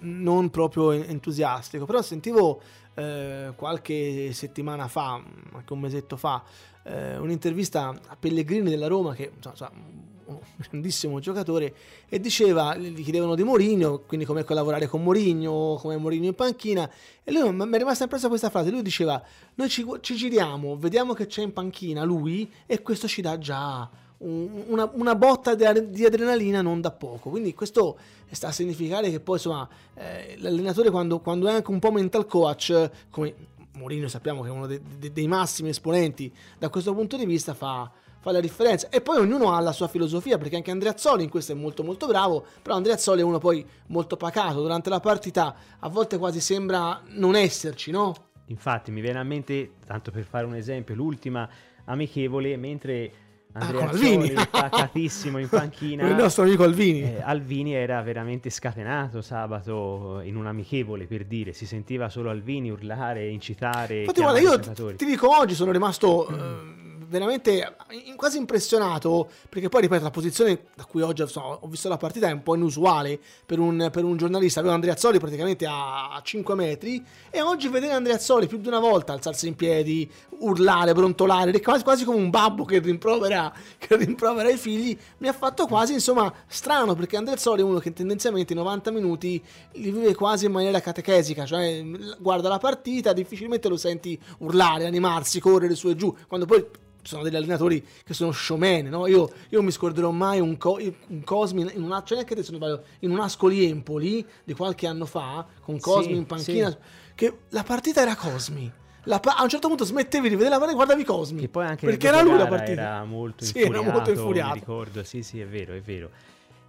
non proprio entusiastico, però sentivo eh, qualche settimana fa, anche un mesetto fa, eh, un'intervista a Pellegrini della Roma, che insomma, un grandissimo giocatore, e diceva, gli chiedevano di Mourinho, quindi com'è lavorare con Mourinho, come Mourinho in panchina, e lui mi è rimasta impressa questa frase, lui diceva, noi ci, ci giriamo, vediamo che c'è in panchina lui, e questo ci dà già una, una, botta di adrenalina non da poco. Quindi questo sta a significare che poi insomma eh, l'allenatore quando, quando, è anche un po' mental coach, come Mourinho sappiamo che è uno dei, dei, dei massimi esponenti da questo punto di vista, fa, fa, la differenza. E poi ognuno ha la sua filosofia, perché anche Andrea Zoli in questo è molto molto bravo, però Andrea Zoli è uno poi molto pacato, durante la partita a volte quasi sembra non esserci, no? Infatti mi viene a mente, tanto per fare un esempio, l'ultima amichevole, mentre Andrea ah, Alvini pacatissimo in panchina. il nostro amico Alvini. Eh, Alvini era veramente scatenato sabato in un amichevole per dire, si sentiva solo Alvini urlare, incitare. Infatti, guarda, io ti dico oggi sono rimasto. Mm. Eh, veramente quasi impressionato perché poi ripeto la posizione da cui oggi ho visto la partita è un po' inusuale per un, per un giornalista. Avevo Andrea Zoli praticamente a 5 metri e oggi vedere Andrea Zoli più di una volta alzarsi in piedi urlare, brontolare quasi, quasi come un babbo che rimprovera, che rimprovera i figli mi ha fatto quasi insomma strano perché Andrea Zoli è uno che tendenzialmente i 90 minuti li vive quasi in maniera catechesica cioè guarda la partita difficilmente lo senti urlare, animarsi, correre su e giù quando poi sono degli allenatori che sono showman, no? Io, io mi scorderò mai un, co- un Cosmi in una, cioè adesso sbaglio, in un Ascoli Empoli di qualche anno fa, con Cosmi sì, in panchina, sì. che la partita era Cosmi. Pa- a un certo punto smettevi di vedere la partita e guardavi Cosmi. Che poi anche perché era lui la partita. Era molto sì, infuriato, era molto infuriato. Mi ricordo, sì, sì, è vero, è vero.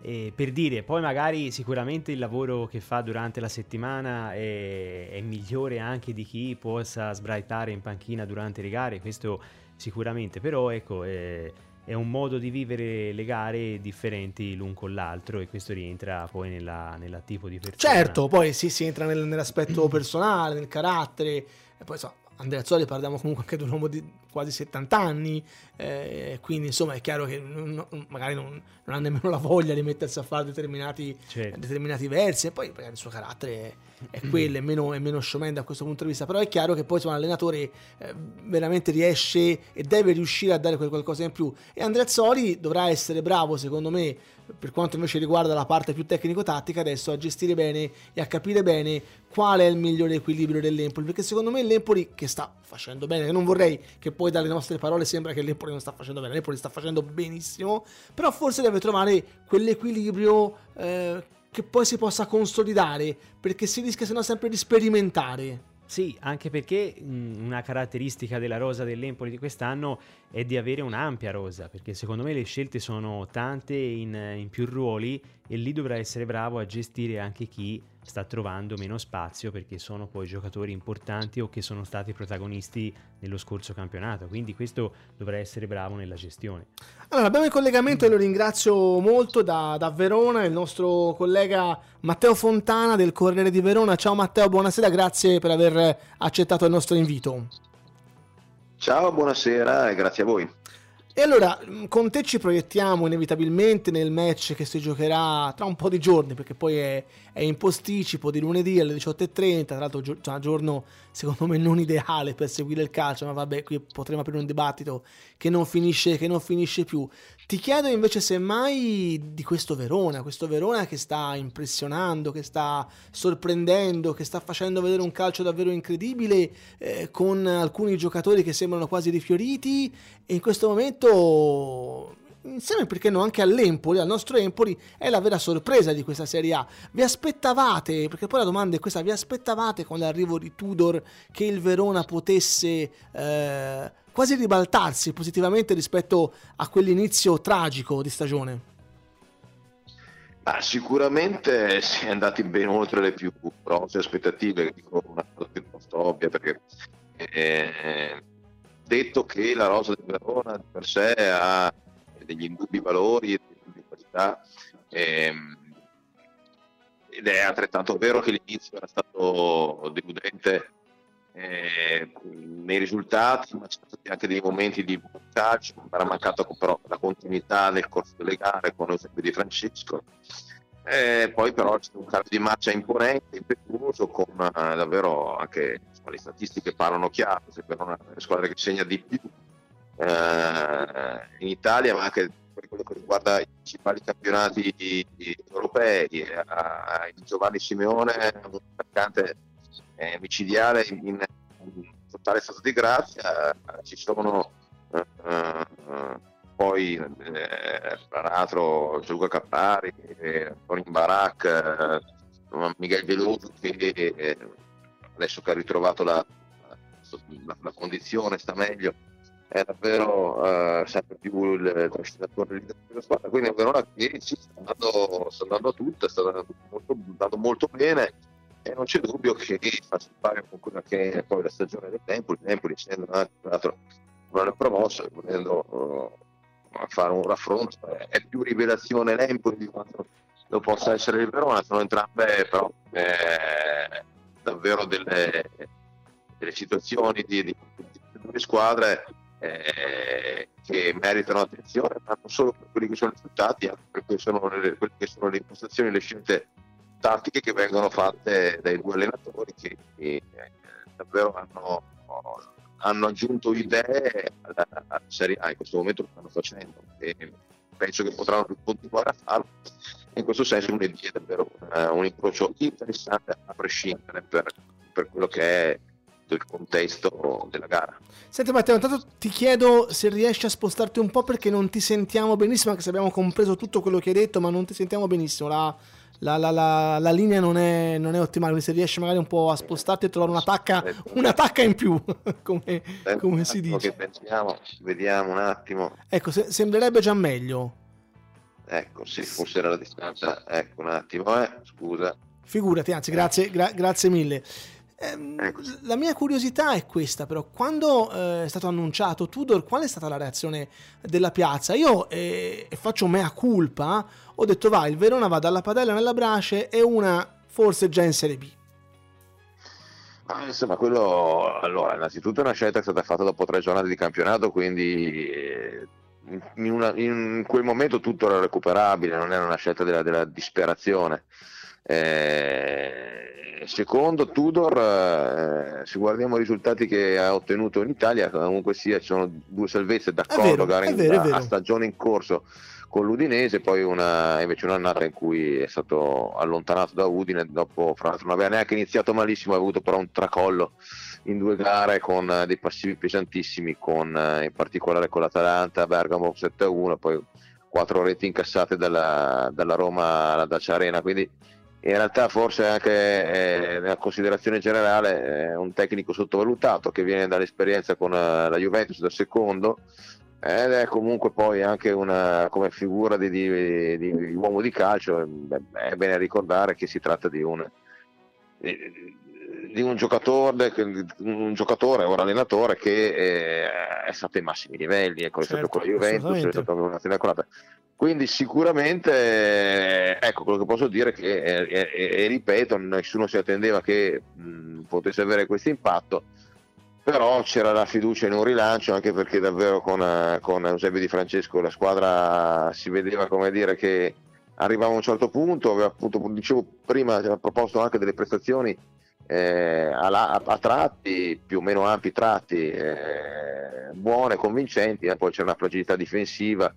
E per dire, poi magari sicuramente il lavoro che fa durante la settimana è, è migliore anche di chi possa sbraitare in panchina durante le gare, questo sicuramente, però ecco, è, è, un modo di vivere le gare differenti l'un con l'altro e questo rientra poi nella, nella tipo di persona. Certo, poi sì, si entra nel, nell'aspetto personale, nel carattere, e poi so, Andrea Zoli parliamo comunque anche di un uomo di quasi 70 anni, eh, quindi insomma è chiaro che non, magari non, non, ha nemmeno la voglia di mettersi a fare determinati, certo. determinati versi e poi magari il suo carattere è, è quello, è meno, è meno showman da questo punto di vista, però è chiaro che poi insomma, l'allenatore eh, veramente riesce e deve riuscire a dare quel qualcosa in più e Andrea Zoli dovrà essere bravo secondo me per quanto invece riguarda la parte più tecnico-tattica, adesso a gestire bene e a capire bene qual è il migliore equilibrio dell'Empoli, perché secondo me l'Empoli che sta facendo bene, non vorrei che poi dalle nostre parole sembra che l'Empoli non sta facendo bene, l'Empoli sta facendo benissimo, però forse deve trovare quell'equilibrio eh, che poi si possa consolidare, perché si rischia sennò sempre di sperimentare. Sì, anche perché una caratteristica della rosa dell'Empoli di quest'anno è di avere un'ampia rosa, perché secondo me le scelte sono tante in, in più ruoli e lì dovrà essere bravo a gestire anche chi sta trovando meno spazio perché sono poi giocatori importanti o che sono stati protagonisti nello scorso campionato. Quindi questo dovrà essere bravo nella gestione. Allora, abbiamo il collegamento e lo ringrazio molto da, da, Verona, il nostro collega Matteo Fontana del Corriere di Verona. Ciao Matteo, buonasera, grazie per aver accettato il nostro invito. Ciao, buonasera e grazie a voi. E allora mm, con te ci proiettiamo inevitabilmente nel match che si giocherà tra un po' di giorni, perché poi è, è in posticipo di lunedì alle 18.30, tra l'altro un cioè, giorno secondo me non ideale per seguire il calcio, ma vabbè, qui potremo aprire un dibattito che non finisce, che non finisce più. Ti chiedo invece semmai di questo Verona, questo Verona che sta impressionando, che sta sorprendendo, che sta facendo vedere un calcio davvero incredibile, eh, con alcuni giocatori che sembrano quasi rifioriti e in questo momento insieme perché no anche all'Empoli, al nostro Empoli, è la vera sorpresa di questa Serie A. Vi aspettavate, perché poi la domanda è questa, vi aspettavate con l'arrivo di Tudor che il Verona potesse eh, quasi ribaltarsi positivamente rispetto a quell'inizio tragico di stagione? Ah, sicuramente si è andati ben oltre le più grosse aspettative, dico una cosa piuttosto ovvia perché eh, detto che la rosa del Verona di per sé ha degli indubbi valori e delle qualità. Ehm, ed è altrettanto vero che l'inizio era stato deludente eh, nei risultati, ma ci sono anche dei momenti di calcio, era mancato però la continuità nel corso delle gare con l'esempio di Francesco. Eh, poi però c'è un cambio di marcia imponente, impetuoso, con uh, davvero anche insomma, le statistiche parlano chiaro, se per una squadra che segna di più eh, in Italia, ma anche per quello che riguarda i principali campionati europei. Eh, Giovanni Simeone un attaccante eh, micidiale in, in, totale stato di grazia. Ci sono eh, eh poi eh, tra l'altro Gianluca Cappari, eh, Tony Barak, eh, Miguel Veloso che adesso che ha ritrovato la, la, la condizione sta meglio è davvero eh, sempre più il trascinatore della squadra. Quindi Verona che ci sta andando, sta andando tutta, sta andando molto, andando molto bene e non c'è dubbio che faccia fare con quella che è poi la stagione del tempo, il tempo essendo tra l'altro non è promosso e volendo uh, fare un raffronto è più rivelazione l'Empoli di quanto lo possa essere il Verona, sono entrambe però eh, davvero delle, delle situazioni di, di, due squadre eh, che meritano attenzione, ma non solo per quelli che sono i risultati, anche per quelle, sono le, quelle che sono le impostazioni, le scelte tattiche che vengono fatte dai due allenatori che, che eh, davvero hanno, hanno, aggiunto idee alla, alla, Serie A, in questo momento lo stanno facendo e penso che potranno continuare a farlo. In questo senso lunedì è davvero uh, un incrocio interessante a prescindere per, per quello che è il contesto della gara. Senti Matteo, intanto ti chiedo se riesci a spostarti un po' perché non ti sentiamo benissimo, anche se abbiamo compreso tutto quello che hai detto, ma non ti sentiamo benissimo. La, la, la, la, la linea non è, non è, ottimale, quindi se riesci magari un po' a spostarti e trovare una tacca, una tacca in più, come, come si dice. Pensiamo, vediamo un attimo. Ecco, se, sembrerebbe già meglio. Ecco, se fosse la distanza, ecco un attimo, eh, scusa. Figurati, anzi, grazie, gra- grazie mille. Ehm. La mia curiosità è questa, però, quando eh, è stato annunciato Tudor, qual è stata la reazione della piazza? Io eh, faccio mea culpa, ho detto vai, il Verona va dalla padella nella brace e una forse già in Serie B. Ah, insomma, quello allora, innanzitutto è una scelta che è stata fatta dopo tre giornate di campionato, quindi eh, in, una, in quel momento tutto era recuperabile, non era una scelta della, della disperazione. Eh, secondo Tudor, eh, se guardiamo i risultati che ha ottenuto in Italia, comunque sia, ci sono due salvezze d'accordo, vero, in, vero, a, a stagione in corso con l'Udinese, poi una, invece un'annata in cui è stato allontanato da Udine, dopo fra l'altro non aveva neanche iniziato malissimo, ha avuto però un tracollo in due gare con dei passivi pesantissimi, con, eh, in particolare con l'Atalanta, Bergamo 7-1, poi quattro reti incassate dalla, dalla Roma alla Dacia Arena, quindi in realtà forse anche eh, nella considerazione generale è un tecnico sottovalutato che viene dall'esperienza con eh, la Juventus da secondo ed è comunque poi anche una come figura di, di, di, di uomo di calcio beh, è bene ricordare che si tratta di un, di un giocatore, un giocatore o un allenatore che eh, è stato ai massimi livelli, ecco, certo, è stato con la Juventus, è stato con la colata. Quindi sicuramente, ecco, quello che posso dire è che, e, ripeto, nessuno si attendeva che mh, potesse avere questo impatto, però c'era la fiducia in un rilancio anche perché davvero con, con Eusebio Di Francesco la squadra si vedeva come dire che arrivava a un certo punto, aveva appunto, dicevo prima, aveva proposto anche delle prestazioni eh, a, a, a, tratti, più o meno ampi tratti, eh, buone, convincenti, eh, poi c'è una fragilità difensiva.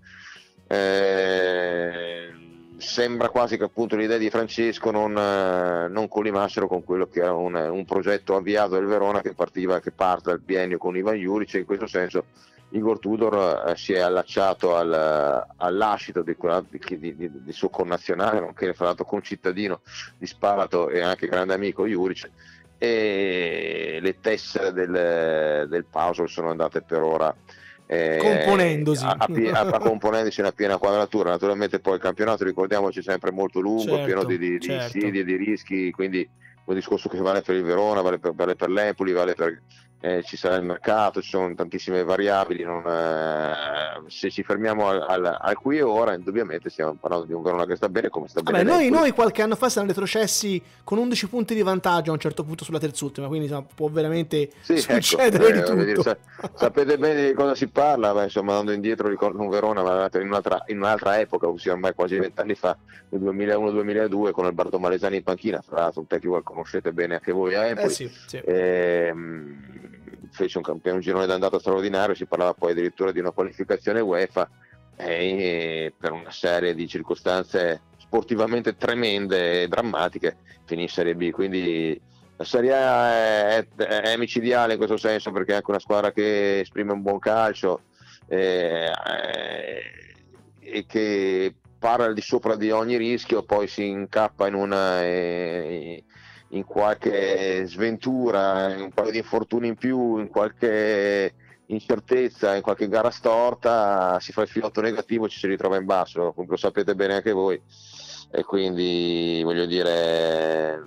Eh, sembra quasi che appunto idee di Francesco non, eh, non collimassero con quello che era un, un, progetto avviato del Verona che partiva, che parte dal biennio con Ivan Juric e in questo senso Igor Tudor eh, si è allacciato al, all'ascito di, di, di, di, suo connazionale, nonché fra l'altro concittadino di Spalato e anche grande amico Juric e le tessere del, del puzzle sono andate per ora eh, componendosi a, a, a, componendosi una piena quadratura naturalmente poi il campionato ricordiamoci sempre molto lungo certo, pieno di, di, certo. di insidie di rischi quindi un discorso che vale per il Verona vale per, vale per l'Empoli vale per eh, ci sarà il mercato, ci sono tantissime variabili, non, eh, se ci fermiamo al, al, al, qui e ora indubbiamente stiamo parlando di un Verona che sta bene come sta Vabbè, bene. Noi, noi, qualche anno fa siamo retrocessi con 11 punti di vantaggio a un certo punto sulla terzultima, quindi insomma, può veramente sì, ecco, succedere ecco, di tutto. Dire, sapete bene di cosa si parla, Beh, insomma andando indietro ricordo un Verona ma in un'altra, in un'altra epoca, ossia ormai quasi vent'anni fa, nel 2001-2002 con Alberto Malesani in panchina, fra l'altro un tecnico che conoscete bene anche voi a Empoli. Eh sì, sì. E, ehm, fece un, un girone d'andata straordinario, si parlava poi addirittura di una qualificazione UEFA e per una serie di circostanze sportivamente tremende e drammatiche finì in Serie B, quindi la Serie A è, è, micidiale in questo senso perché è anche una squadra che esprime un buon calcio eh, e che parla di sopra di ogni rischio, poi si incappa in una... Eh, in qualche sventura, in un paio di infortuni in più, in qualche incertezza, in qualche gara storta, si fa il filotto negativo e ci si ritrova in basso, lo sapete bene anche voi. E quindi voglio dire,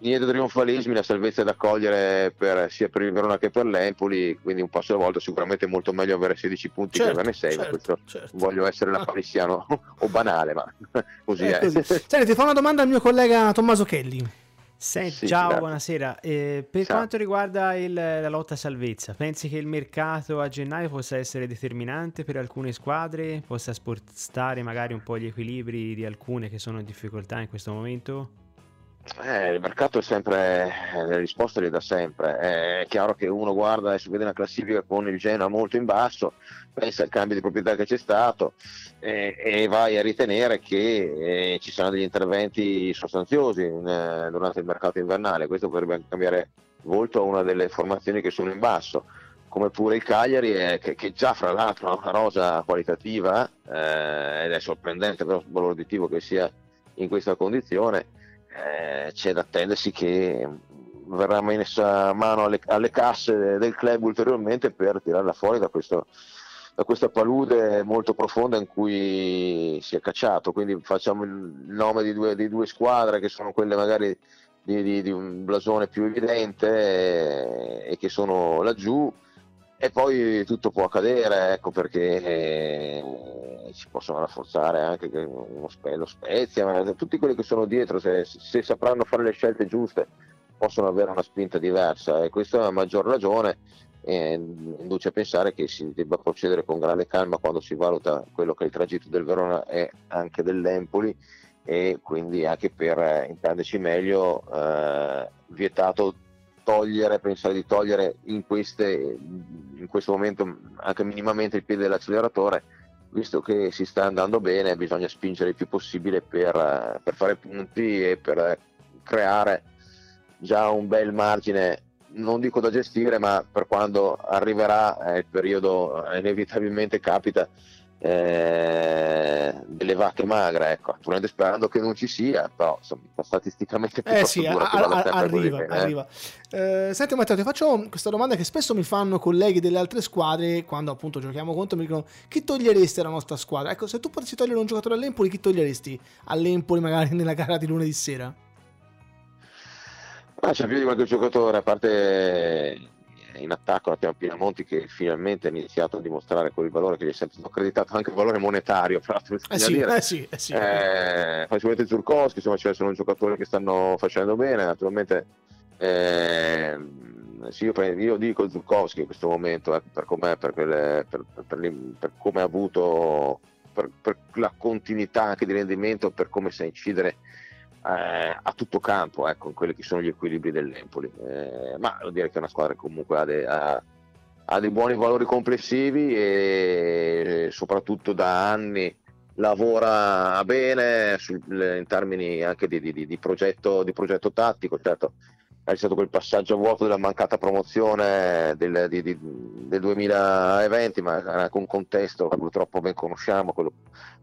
niente trionfalismi, la salvezza è da cogliere per, sia per il Verona che per l'Empoli, quindi un passo alla volta sicuramente è molto meglio avere 16 punti certo, che averne 6, certo, questo certo. voglio essere lapalissiano o banale, ma così è. è. Così. Senti, ti fa una domanda al mio collega Tommaso Kelly. Senti, sì, ciao, grazie. buonasera. Eh, per ciao. quanto riguarda il, la lotta a salvezza, pensi che il mercato a gennaio possa essere determinante per alcune squadre? Possa spostare magari un po' gli equilibri di alcune che sono in difficoltà in questo momento? Eh, il mercato è sempre, le risposte le dà sempre. È chiaro che uno guarda e si vede una classifica con il Genoa molto in basso, pensa al cambio di proprietà che c'è stato eh, e vai a ritenere che eh, ci saranno degli interventi sostanziosi in, eh, durante il mercato invernale. Questo potrebbe cambiare volto a una delle formazioni che sono in basso come pure il Cagliari, è, che, che, già fra l'altro ha una rosa qualitativa eh, ed è sorprendente però il valore auditivo che sia in questa condizione eh, c'è da attendersi che verrà messa mano alle, alle, casse del club ulteriormente per tirarla fuori da, questo, da, questa palude molto profonda in cui si è cacciato. Quindi facciamo il nome di due, di due squadre che sono quelle magari di, di, di un blasone più evidente e, e che sono laggiù e poi tutto può accadere, ecco perché eh, si possono rafforzare anche lo Spezia, ma tutti quelli che sono dietro, se, se, sapranno fare le scelte giuste, possono avere una spinta diversa e questo è a maggior ragione eh, induce a pensare che si debba procedere con grande calma quando si valuta quello che è il tragitto del Verona e anche dell'Empoli e quindi anche per intenderci meglio eh, vietato togliere, pensare di togliere in, queste, in questo momento anche minimamente il piede dell'acceleratore visto che si sta andando bene bisogna spingere il più possibile per, eh, per fare punti e per creare già un bel margine. Non dico da gestire, ma per quando arriverà eh, il periodo eh, inevitabilmente capita eh, delle vacche magre, ecco, naturalmente sperando che non ci sia, però insomma, statisticamente eh sì, a, a, arriva, bene, arriva. Eh. senti Matteo, ti faccio questa domanda che spesso mi fanno colleghi delle altre squadre quando appunto giochiamo contro, mi dicono chi toglieresti alla nostra squadra? Ecco, se tu potessi togliere un giocatore all'Empoli, chi toglieresti all'Empoli magari nella gara di lunedì sera? Ah, c'è più di qualche giocatore, a parte in attacco abbiamo Pinamonti che finalmente ha iniziato a dimostrare quel valore che gli è sempre stato accreditato, anche il valore monetario, fra l'altro. Eh sì, dire. eh sì, eh sì. Eh, facilmente Zurkowski, insomma, ci sono giocatori che stanno facendo bene, naturalmente. Eh, sì, io, io, dico Zurkowski in questo momento, eh, per, com'è, per, quelle, per, per, come ha avuto, per, la continuità anche di rendimento, per come sa incidere eh, a tutto campo ecco, in quelli che sono gli equilibri dell'Empoli. Eh, ma devo dire che è una squadra che comunque ha, de, ha, ha, dei buoni valori complessivi e soprattutto da anni lavora bene sul, in termini anche di, di, di, progetto, di progetto tattico. Certo, è stato quel passaggio vuoto della mancata promozione del, di, di, del 2020, ma anche un contesto che purtroppo ben conosciamo, quello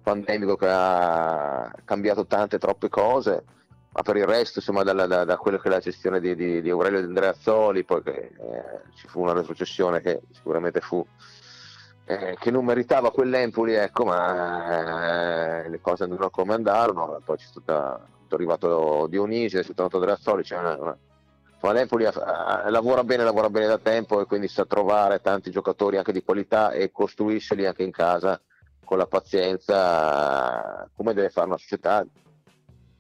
pandemico che ha cambiato tante troppe cose, ma per il resto, insomma, da, da, da quello che è la gestione di, di, di Aurelio e Andreazzoli, poi che, eh, ci fu una retrocessione che sicuramente fu eh, che non meritava quell'Empoli, ecco, ma eh, le cose andavano come andarono, poi c'è stato, arrivato Dionisi, è tornato Andreazzoli, c'è una, una ma l'Empoli lavora bene, lavora bene da tempo e quindi sa trovare tanti giocatori anche di qualità e costruirseli anche in casa con la pazienza come deve fare una società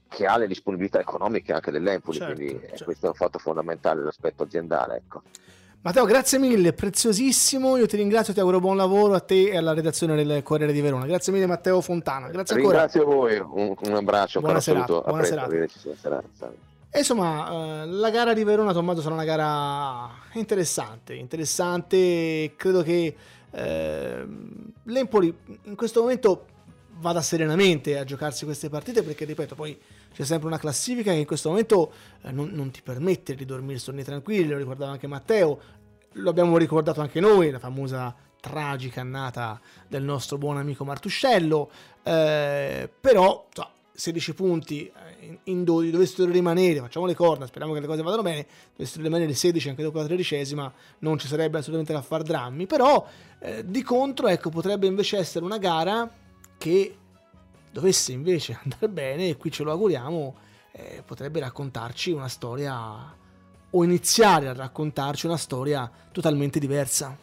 che ha le disponibilità economiche anche dell'Empoli, certo, quindi certo. questo è un fatto fondamentale, l'aspetto aziendale. Ecco. Matteo, grazie mille, preziosissimo. Io ti ringrazio, ti auguro buon lavoro a te e alla redazione del Corriere di Verona. Grazie mille, Matteo Fontana. Grazie ancora. Ringrazio voi, un, un abbraccio. Buona serata. Buona serata. E insomma, eh, la gara di Verona, Tommaso, sarà una gara interessante, interessante. Credo che eh, l'Empoli in questo momento vada serenamente a giocarsi queste partite perché, ripeto, poi c'è sempre una classifica che in questo momento eh, non, non, ti permette di dormire sonni tranquilli, lo ricordava anche Matteo, lo abbiamo ricordato anche noi, la famosa tragica annata del nostro buon amico Martuscello, eh, però... So, 16 punti eh, in, in 12 dovessero rimanere, facciamo le corna, speriamo che le cose vadano bene, dovessero rimanere 16 anche dopo la tredicesima, non ci sarebbe assolutamente da far drammi, però eh, di contro ecco, potrebbe invece essere una gara che dovesse invece andare bene, e qui ce lo auguriamo, eh, potrebbe raccontarci una storia o iniziare a raccontarci una storia totalmente diversa.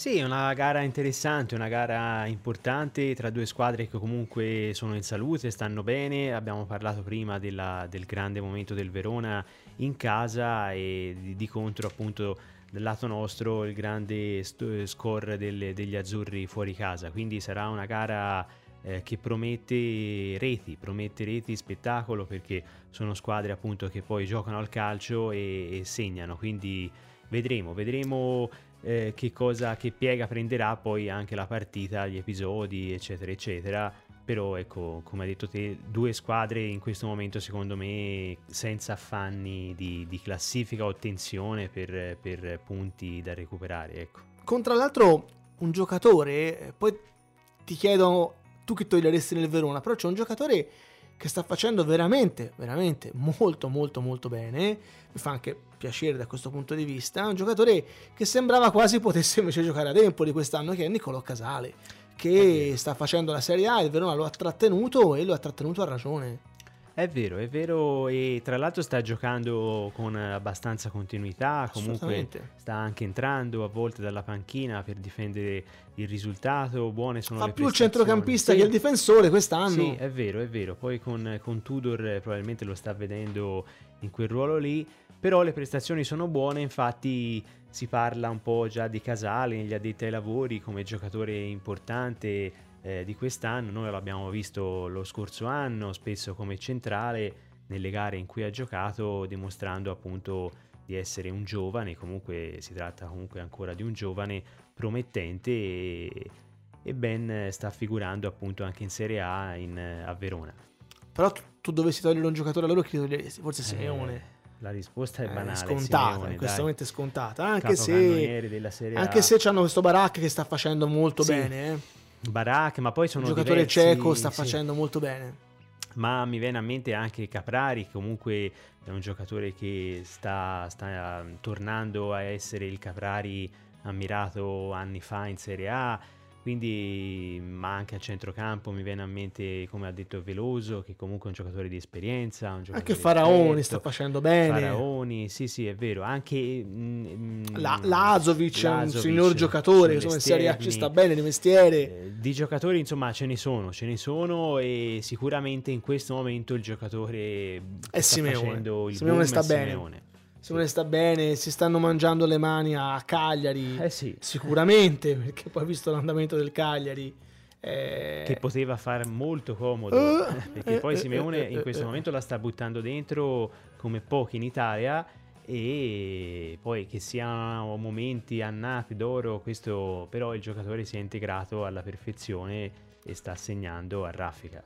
Sì, è una gara interessante, una gara importante tra due squadre che comunque sono in salute, stanno bene. Abbiamo parlato prima della, del grande momento del Verona in casa e di, di contro appunto dal lato nostro il grande st- score delle, degli azzurri fuori casa. Quindi sarà una gara eh, che promette reti, promette reti, spettacolo perché sono squadre appunto che poi giocano al calcio e, e segnano. Quindi vedremo, vedremo eh, che cosa, che piega prenderà poi anche la partita, gli episodi, eccetera, eccetera. Però ecco, come hai detto te, due squadre in questo momento secondo me senza affanni di, di classifica o tensione per, per, punti da recuperare. Ecco. Con tra l'altro un giocatore, eh, poi ti chiedo tu che toglieresti nel Verona, però c'è un giocatore che sta facendo veramente, veramente molto, molto, molto bene. Mi fa anche piacere da questo punto di vista. Un giocatore che sembrava quasi potesse invece giocare ad Empoli quest'anno, che è Niccolò Casale, che sta facendo la Serie A. Il Verona lo ha trattenuto e lo ha trattenuto a ragione. È vero, è vero e tra l'altro sta giocando con abbastanza continuità, comunque sta anche entrando a volte dalla panchina per difendere il risultato, buone sono Fa le più il centrocampista Sì. che il difensore quest'anno. Sì, è vero, è vero. Poi con, con Tudor eh, probabilmente lo sta vedendo in quel ruolo lì. Però le prestazioni sono buone, infatti si parla un po' già di Casale negli addetti ai lavori come giocatore importante eh, di quest'anno. Noi l'abbiamo visto lo scorso anno, spesso come centrale nelle gare in cui ha giocato, dimostrando appunto di essere un giovane. Comunque si tratta comunque ancora di un giovane promettente e, e ben sta figurando appunto anche in Serie A in, a Verona. Però tu, tu dovessi togliere un giocatore a loro, chi toglieresti? Forse Eh, Simeone. La risposta è Eh, banale. scontata, Simeone, in questo dai. momento è scontata. Anche se, anche se c'hanno questo Barak che sta facendo molto Sì, bene. Eh. Barak, ma poi sono Il giocatore diversi, cieco sta sì. facendo molto bene. Ma mi viene a mente anche Caprari, che comunque è un giocatore che sta, sta tornando a essere il Caprari ammirato anni fa in Serie A. Quindi, ma anche a centrocampo mi viene a mente, come ha detto Veloso, che comunque è un giocatore di esperienza. Un giocatore Anche Faraoni esperto. sta facendo bene. Faraoni, sì, sì, è vero. Anche mm, La- Lazovic è un signor giocatore insomma in Serie A ci sta bene di mestiere. Eh, Di giocatori, insomma, ce ne sono, ce ne sono e sicuramente in questo momento il giocatore È sta Simeone. facendo il Simeone sta bene. Simeone. Simeone sta bene, si stanno mangiando le mani a Cagliari. Eh sì, Sicuramente, perché poi visto l'andamento del Cagliari. eh, che poteva far molto comodo, Eh, perché poi eh, Simeone eh, in questo momento la sta buttando dentro come pochi in Italia e poi che siano momenti annati d'oro, questo però il giocatore si è integrato alla perfezione e sta segnando a raffica.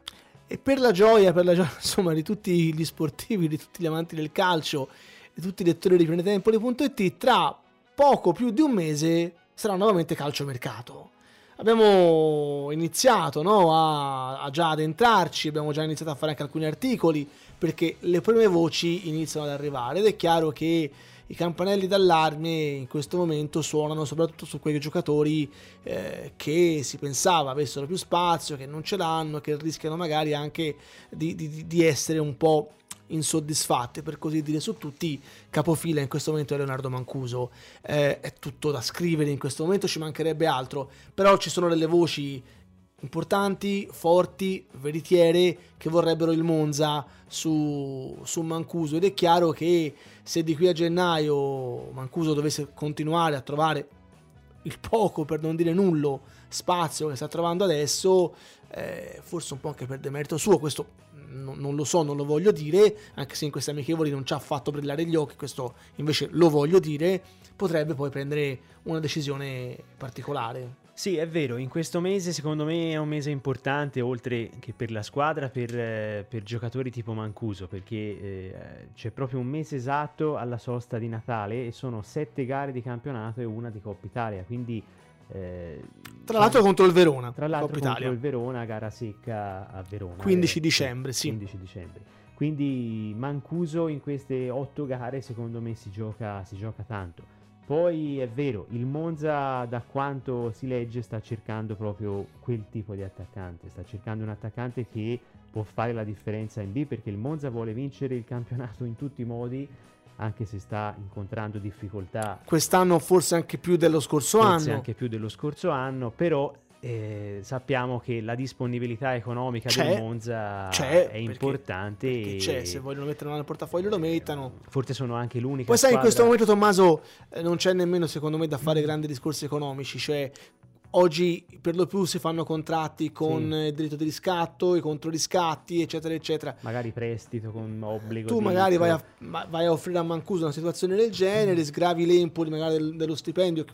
E per la gioia, per la gioia insomma, di tutti gli sportivi, di tutti gli amanti del calcio, di tutti i lettori di Planetempoli.it, tra poco più di un mese sarà nuovamente calciomercato. Abbiamo iniziato no, a, a già addentrarci, abbiamo già iniziato a fare anche alcuni articoli perché le prime voci iniziano ad arrivare ed è chiaro che i campanelli d'allarme in questo momento suonano soprattutto su quei giocatori eh, che si pensava avessero più spazio, che non ce l'hanno, che rischiano magari anche di, di- di essere un po' insoddisfatti, per così dire, su tutti. Capofila in questo momento è Leonardo Mancuso. Eh, è tutto da scrivere in questo momento, ci mancherebbe altro, però ci sono delle voci importanti, forti, veritiere che vorrebbero il Monza su, su Mancuso ed è chiaro che se di qui a gennaio Mancuso dovesse continuare a trovare il poco per non dire nullo spazio che sta trovando adesso eh, forse un po' anche per demerito suo questo non, non lo so, non lo voglio dire anche se in queste amichevoli non ci ha fatto brillare gli occhi questo invece lo voglio dire potrebbe poi prendere una decisione particolare. Sì, è vero, in questo mese secondo me è un mese importante, oltre che per la squadra, per, eh, per giocatori tipo Mancuso, perché eh, c'è proprio un mese esatto alla sosta di Natale e sono sette gare di campionato e una di Coppa Italia, quindi... eh, tra l'altro contro il Verona tra l'altro Coppa contro Italia il Verona, gara secca a Verona. 15 eh, dicembre, sì. 15 dicembre. Quindi Mancuso in queste otto gare secondo me si gioca, si gioca tanto. Poi è vero, il Monza da quanto si legge sta cercando proprio quel tipo di attaccante, sta cercando un attaccante che può fare la differenza in B perché il Monza vuole vincere il campionato in tutti i modi, anche se sta incontrando difficoltà. Quest'anno forse anche più dello scorso forse anno. anche più dello scorso anno, però eh, sappiamo che la disponibilità economica C'è, del Monza c'è, è perché- importante perché e c'è, se vogliono metterlo nel portafoglio lo mettano. forse sono anche l'unica Poi sai, in questo squadra- momento Tommaso eh, non c'è nemmeno secondo me da fare grandi discorsi economici, cioè oggi per lo più si fanno contratti con Sì. eh, diritto di riscatto, i controriscatti, eccetera, eccetera. magari prestito con obbligo Tu magari vai a, vai a offrire a Mancuso una situazione del genere, sgravi l'Empoli magari del- dello stipendio,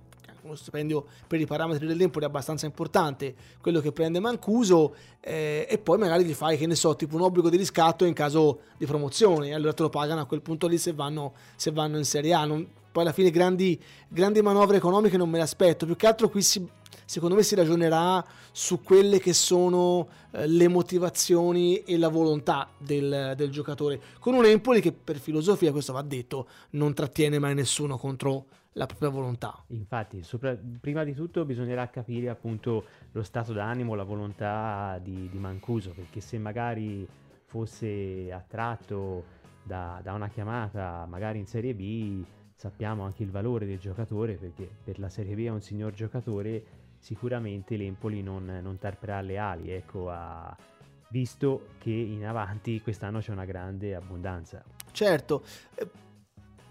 uno stipendio per i parametri dell'Empoli è abbastanza importante, quello che prende Mancuso, eh, e poi magari gli fai, che ne so, tipo un obbligo di riscatto in caso di promozione, e allora te lo pagano a quel punto lì se vanno, se vanno in Serie A. Non- poi alla fine grandi, grandi manovre economiche non me le aspetto, più che altro qui si, secondo me si ragionerà su quelle che sono eh, le motivazioni e la volontà del, del giocatore. Con un Empoli che per filosofia, questo va detto, non trattiene mai nessuno contro la propria volontà. Infatti, sopra- prima di tutto bisognerà capire appunto lo stato d'animo, la volontà di, di Mancuso, perché se magari fosse attratto da, da una chiamata magari in Serie B, sappiamo anche il valore del giocatore perché per la Serie B è un signor giocatore, sicuramente l'Empoli non, non tarperà le ali, ecco, a, visto che in avanti quest'anno c'è una grande abbondanza. Certo, eh,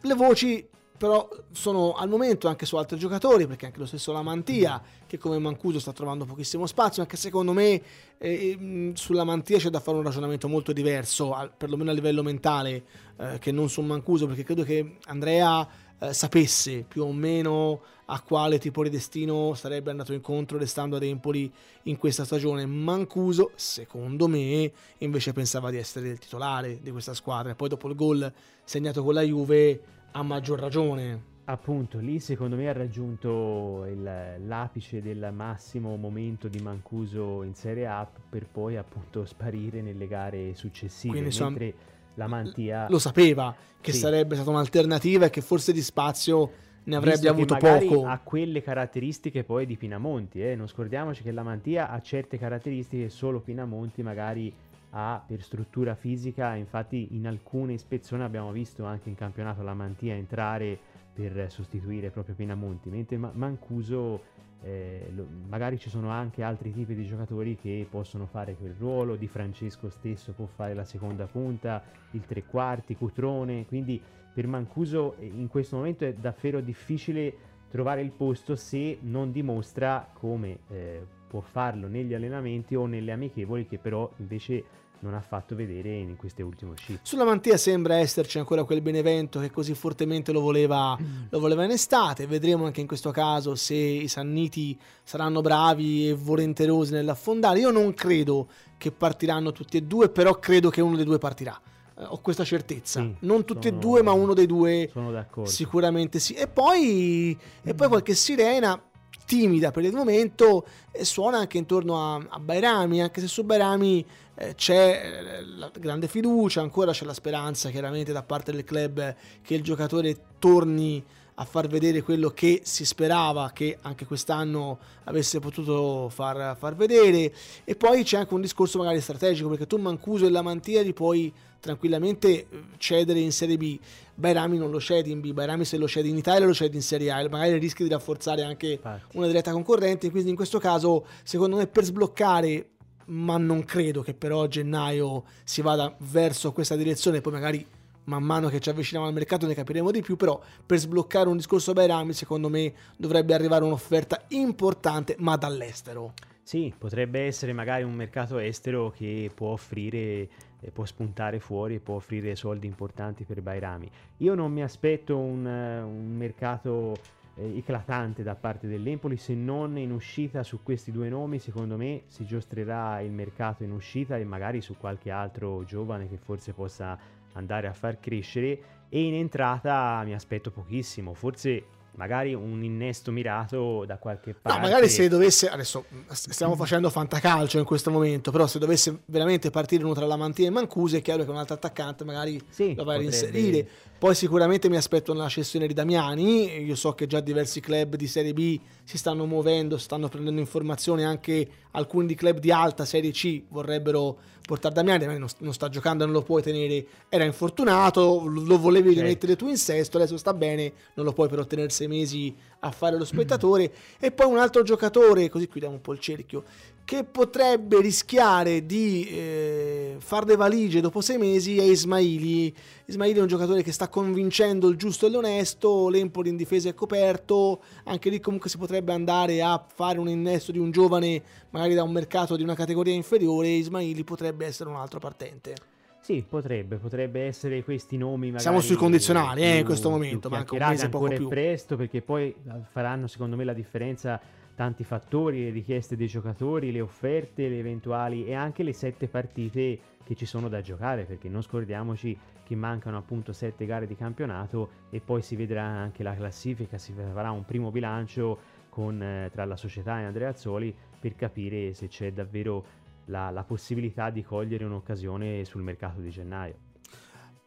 le voci però sono al momento anche su altri giocatori, perché anche lo stesso Lamantia, che come Mancuso sta trovando pochissimo spazio, anche secondo me eh, sulla Mantia c'è da fare un ragionamento molto diverso, perlomeno a livello mentale, eh, che non su Mancuso, perché credo che Andrea eh, sapesse più o meno a quale tipo di destino sarebbe andato incontro restando ad Empoli in questa stagione. Mancuso, secondo me, invece pensava di essere il titolare di questa squadra. Poi dopo il gol segnato con la Juve a maggior ragione. Appunto, lì secondo me ha raggiunto il, l'apice del massimo momento di Mancuso in Serie A per poi appunto sparire nelle gare successive. Quindi, insomma, mentre la Mantia lo sapeva che sì. sarebbe stata un'alternativa e che forse di spazio ne avrebbe avuto poco. Ha quelle caratteristiche poi di Pinamonti, eh? non scordiamoci che la Mantia ha certe caratteristiche che solo Pinamonti magari ha per struttura fisica, infatti in alcune ispezioni abbiamo visto anche in campionato la Mantia entrare per sostituire proprio Pinamonti, mentre Mancuso eh, lo, magari ci sono anche altri tipi di giocatori che possono fare quel ruolo, Di Francesco stesso può fare la seconda punta, il tre quarti, Cutrone, quindi per Mancuso eh, in questo momento è davvero difficile trovare il posto se non dimostra come eh, può farlo negli allenamenti o nelle amichevoli che però invece non ha fatto vedere in queste ultime uscite. Sulla Mantia sembra esserci ancora quel Benevento che così fortemente lo voleva, lo voleva in estate. Vedremo anche in questo caso se i Sanniti saranno bravi e volenterosi nell'affondare. Io non credo che partiranno tutti e due, però credo che uno dei due partirà. Eh, ho questa certezza. Sì, non tutti sono, e due, ma uno dei due sono d'accordo. sicuramente sì. E poi, e poi qualche sirena timida per il momento e suona anche intorno a, a Bairami, anche se su Bairami eh, c'è eh, la grande fiducia, ancora c'è la speranza chiaramente da parte del club che il giocatore torni a far vedere quello che si sperava che anche quest'anno avesse potuto far, far vedere. E poi c'è anche un discorso magari strategico perché tu Mancuso e la Mantia li puoi tranquillamente eh, cedere in Serie B. Bairami non lo cedi in B, Bairami se lo cedi in Italia lo cedi in Serie A, magari rischi di rafforzare anche Infatti. una diretta concorrente, quindi in questo caso secondo me per sbloccare, ma non credo che però a gennaio si vada verso questa direzione, poi magari man mano che ci avviciniamo al mercato ne capiremo di più, però per sbloccare un discorso Bairami secondo me dovrebbe arrivare un'offerta importante ma dall'estero. Sì, potrebbe essere magari un mercato estero che può offrire può spuntare fuori e può offrire soldi importanti per Bairami. Io non mi aspetto un, un mercato eh, eclatante da parte dell'Empoli se non in uscita su questi due nomi secondo me si giostrerà il mercato in uscita e magari su qualche altro giovane che forse possa andare a far crescere e in entrata mi aspetto pochissimo forse magari un innesto mirato da qualche parte. No, magari se dovesse, adesso stiamo facendo fantacalcio in questo momento, però se dovesse veramente partire uno tra la Mantia e Mancuso è chiaro che un altro attaccante magari sì, lo vai a inserire. Poi sicuramente mi aspetto una cessione di Damiani, io so che già diversi club di Serie B si stanno muovendo, stanno prendendo informazioni, anche alcuni di club di alta Serie C vorrebbero portare Damiani, Damiani non, non, sta giocando, non lo puoi tenere, era infortunato, lo volevi certo. rimettere tu in sesto, adesso sta bene, non lo puoi però tenere sei mesi a fare lo spettatore. E poi un altro giocatore, così chiudiamo un po' il cerchio, che potrebbe rischiare di eh, fare le valigie dopo sei mesi è Ismaili. Ismaili è un giocatore che sta convincendo il giusto e l'onesto, l'Empoli in difesa è coperto, anche lì comunque si potrebbe andare a fare un innesto di un giovane magari da un mercato di una categoria inferiore, Ismaili potrebbe essere un altro partente. Sì, potrebbe, potrebbe essere questi nomi. Siamo sui condizionali eh, in questo momento, manca un mese poco più. presto perché poi faranno secondo me la differenza tanti fattori, le richieste dei giocatori, le offerte, le eventuali e anche le sette partite che ci sono da giocare, perché non scordiamoci che mancano appunto sette gare di campionato e poi si vedrà anche la classifica, si farà un primo bilancio con, eh, tra la società e Andrea Azzoli per capire se c'è davvero la, la possibilità di cogliere un'occasione sul mercato di gennaio.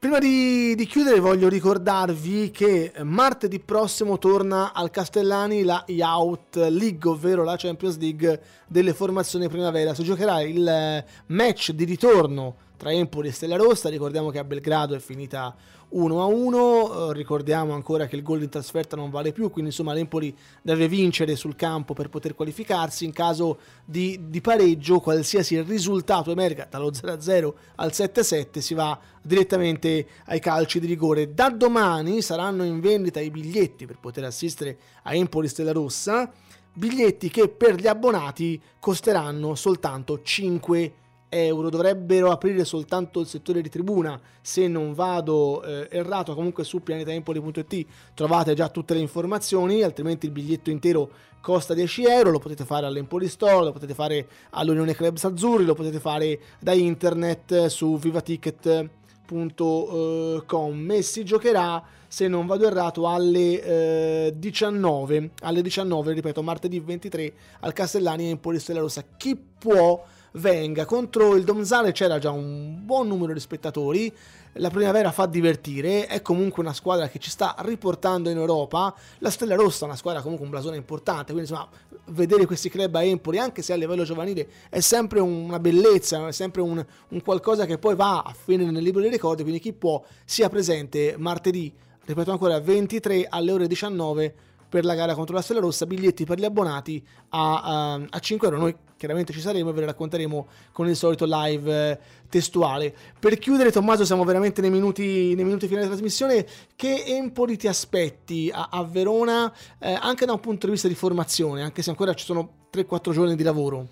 Prima di, di, chiudere voglio ricordarvi che martedì prossimo torna al Castellani la Youth League, ovvero la Champions League delle formazioni primavera. Si giocherà il match di ritorno tra Empoli e Stella Rossa. Ricordiamo che a Belgrado è finita 1-1, eh, ricordiamo ancora che il gol in trasferta non vale più, quindi insomma l'Empoli deve vincere sul campo per poter qualificarsi. In caso di, di pareggio, qualsiasi risultato emerga dallo 0-0 al 7-7, si va direttamente ai calci di rigore. Da domani saranno in vendita i biglietti per poter assistere a Empoli Stella Rossa, biglietti che per gli abbonati costeranno soltanto 5 euro euro dovrebbero aprire soltanto il settore di tribuna. Se non vado eh, errato comunque su pianetaempoli.it trovate già tutte le informazioni altrimenti il biglietto intero costa 10 euro lo potete fare all'Empoli Store lo potete fare all'Unione Clubs Azzurri lo potete fare da internet su vivaticket.com e si giocherà se non vado errato alle eh, 19 alle 19 ripeto martedì 23 al Castellani Empoli Stella Rossa. Chi può venga. Contro il Domzale c'era già un buon numero di spettatori. La primavera fa divertire, è comunque una squadra che ci sta riportando in Europa. La Stella Rossa è una squadra comunque un blasone importante, quindi insomma vedere questi club a Empoli, anche se a livello giovanile, è sempre una bellezza, è sempre un, un qualcosa che poi va a finire nel libro dei ricordi, quindi chi può sia presente martedì, ripeto ancora, 23 alle ore 19 per la gara contro la Stella Rossa, biglietti per gli abbonati a, a, a 5 euro. Noi chiaramente ci saremo e ve le racconteremo con il solito live eh, testuale. Per chiudere, Tommaso, siamo veramente nei minuti, nei minuti finali della trasmissione. Che Empoli ti aspetti a, a Verona, eh, anche da un punto di vista di formazione, anche se ancora ci sono 3-4 giorni di lavoro?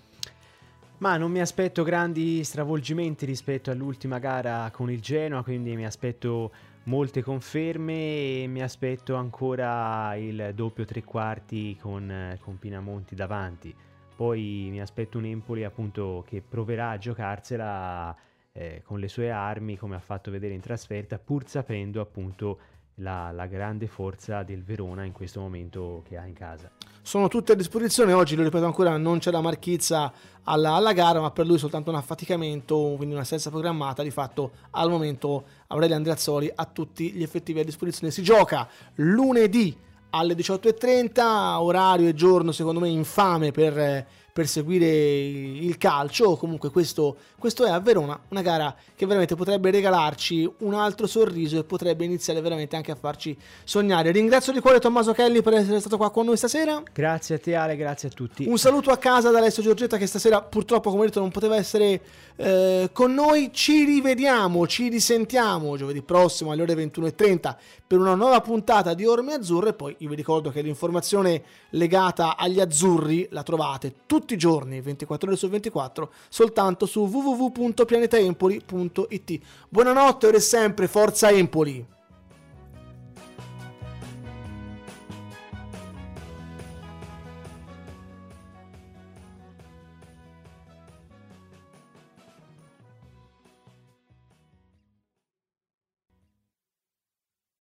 Ma non mi aspetto grandi stravolgimenti rispetto all'ultima gara con il Genoa, quindi mi aspetto molte conferme e mi aspetto ancora il doppio tre quarti con, con Pinamonti davanti. Poi mi aspetto un Empoli appunto che proverà a giocarsela eh, con le sue armi come ha fatto vedere in trasferta pur sapendo appunto la, la, grande forza del Verona in questo momento che ha in casa. Sono tutte a disposizione, oggi lo ripeto ancora, non c'è la marchizza alla, alla gara, ma per lui soltanto un affaticamento, quindi un'assenza programmata, di fatto al momento Aurelio Andreazzoli ha tutti gli effettivi a disposizione. Si gioca lunedì alle 18.30, orario e giorno secondo me infame per per seguire il calcio. Comunque questo, questo è a Verona, una gara che veramente potrebbe regalarci un altro sorriso e potrebbe iniziare veramente anche a farci sognare. Ringrazio di cuore Tommaso Kelly per essere stato qua con noi stasera. Grazie a te Ale, grazie a tutti. Un saluto a casa da Alessio Giorgetta che stasera purtroppo come detto non poteva essere eh, con noi. Ci rivediamo, ci risentiamo giovedì prossimo alle ore 21.30 per una nuova puntata di Orme Azzurre. Poi io vi ricordo che l'informazione legata agli azzurri la trovate tutti i giorni, 24 ore su 24, soltanto su www.pianetaempoli.it. Buonanotte ora e sempre, forza Empoli!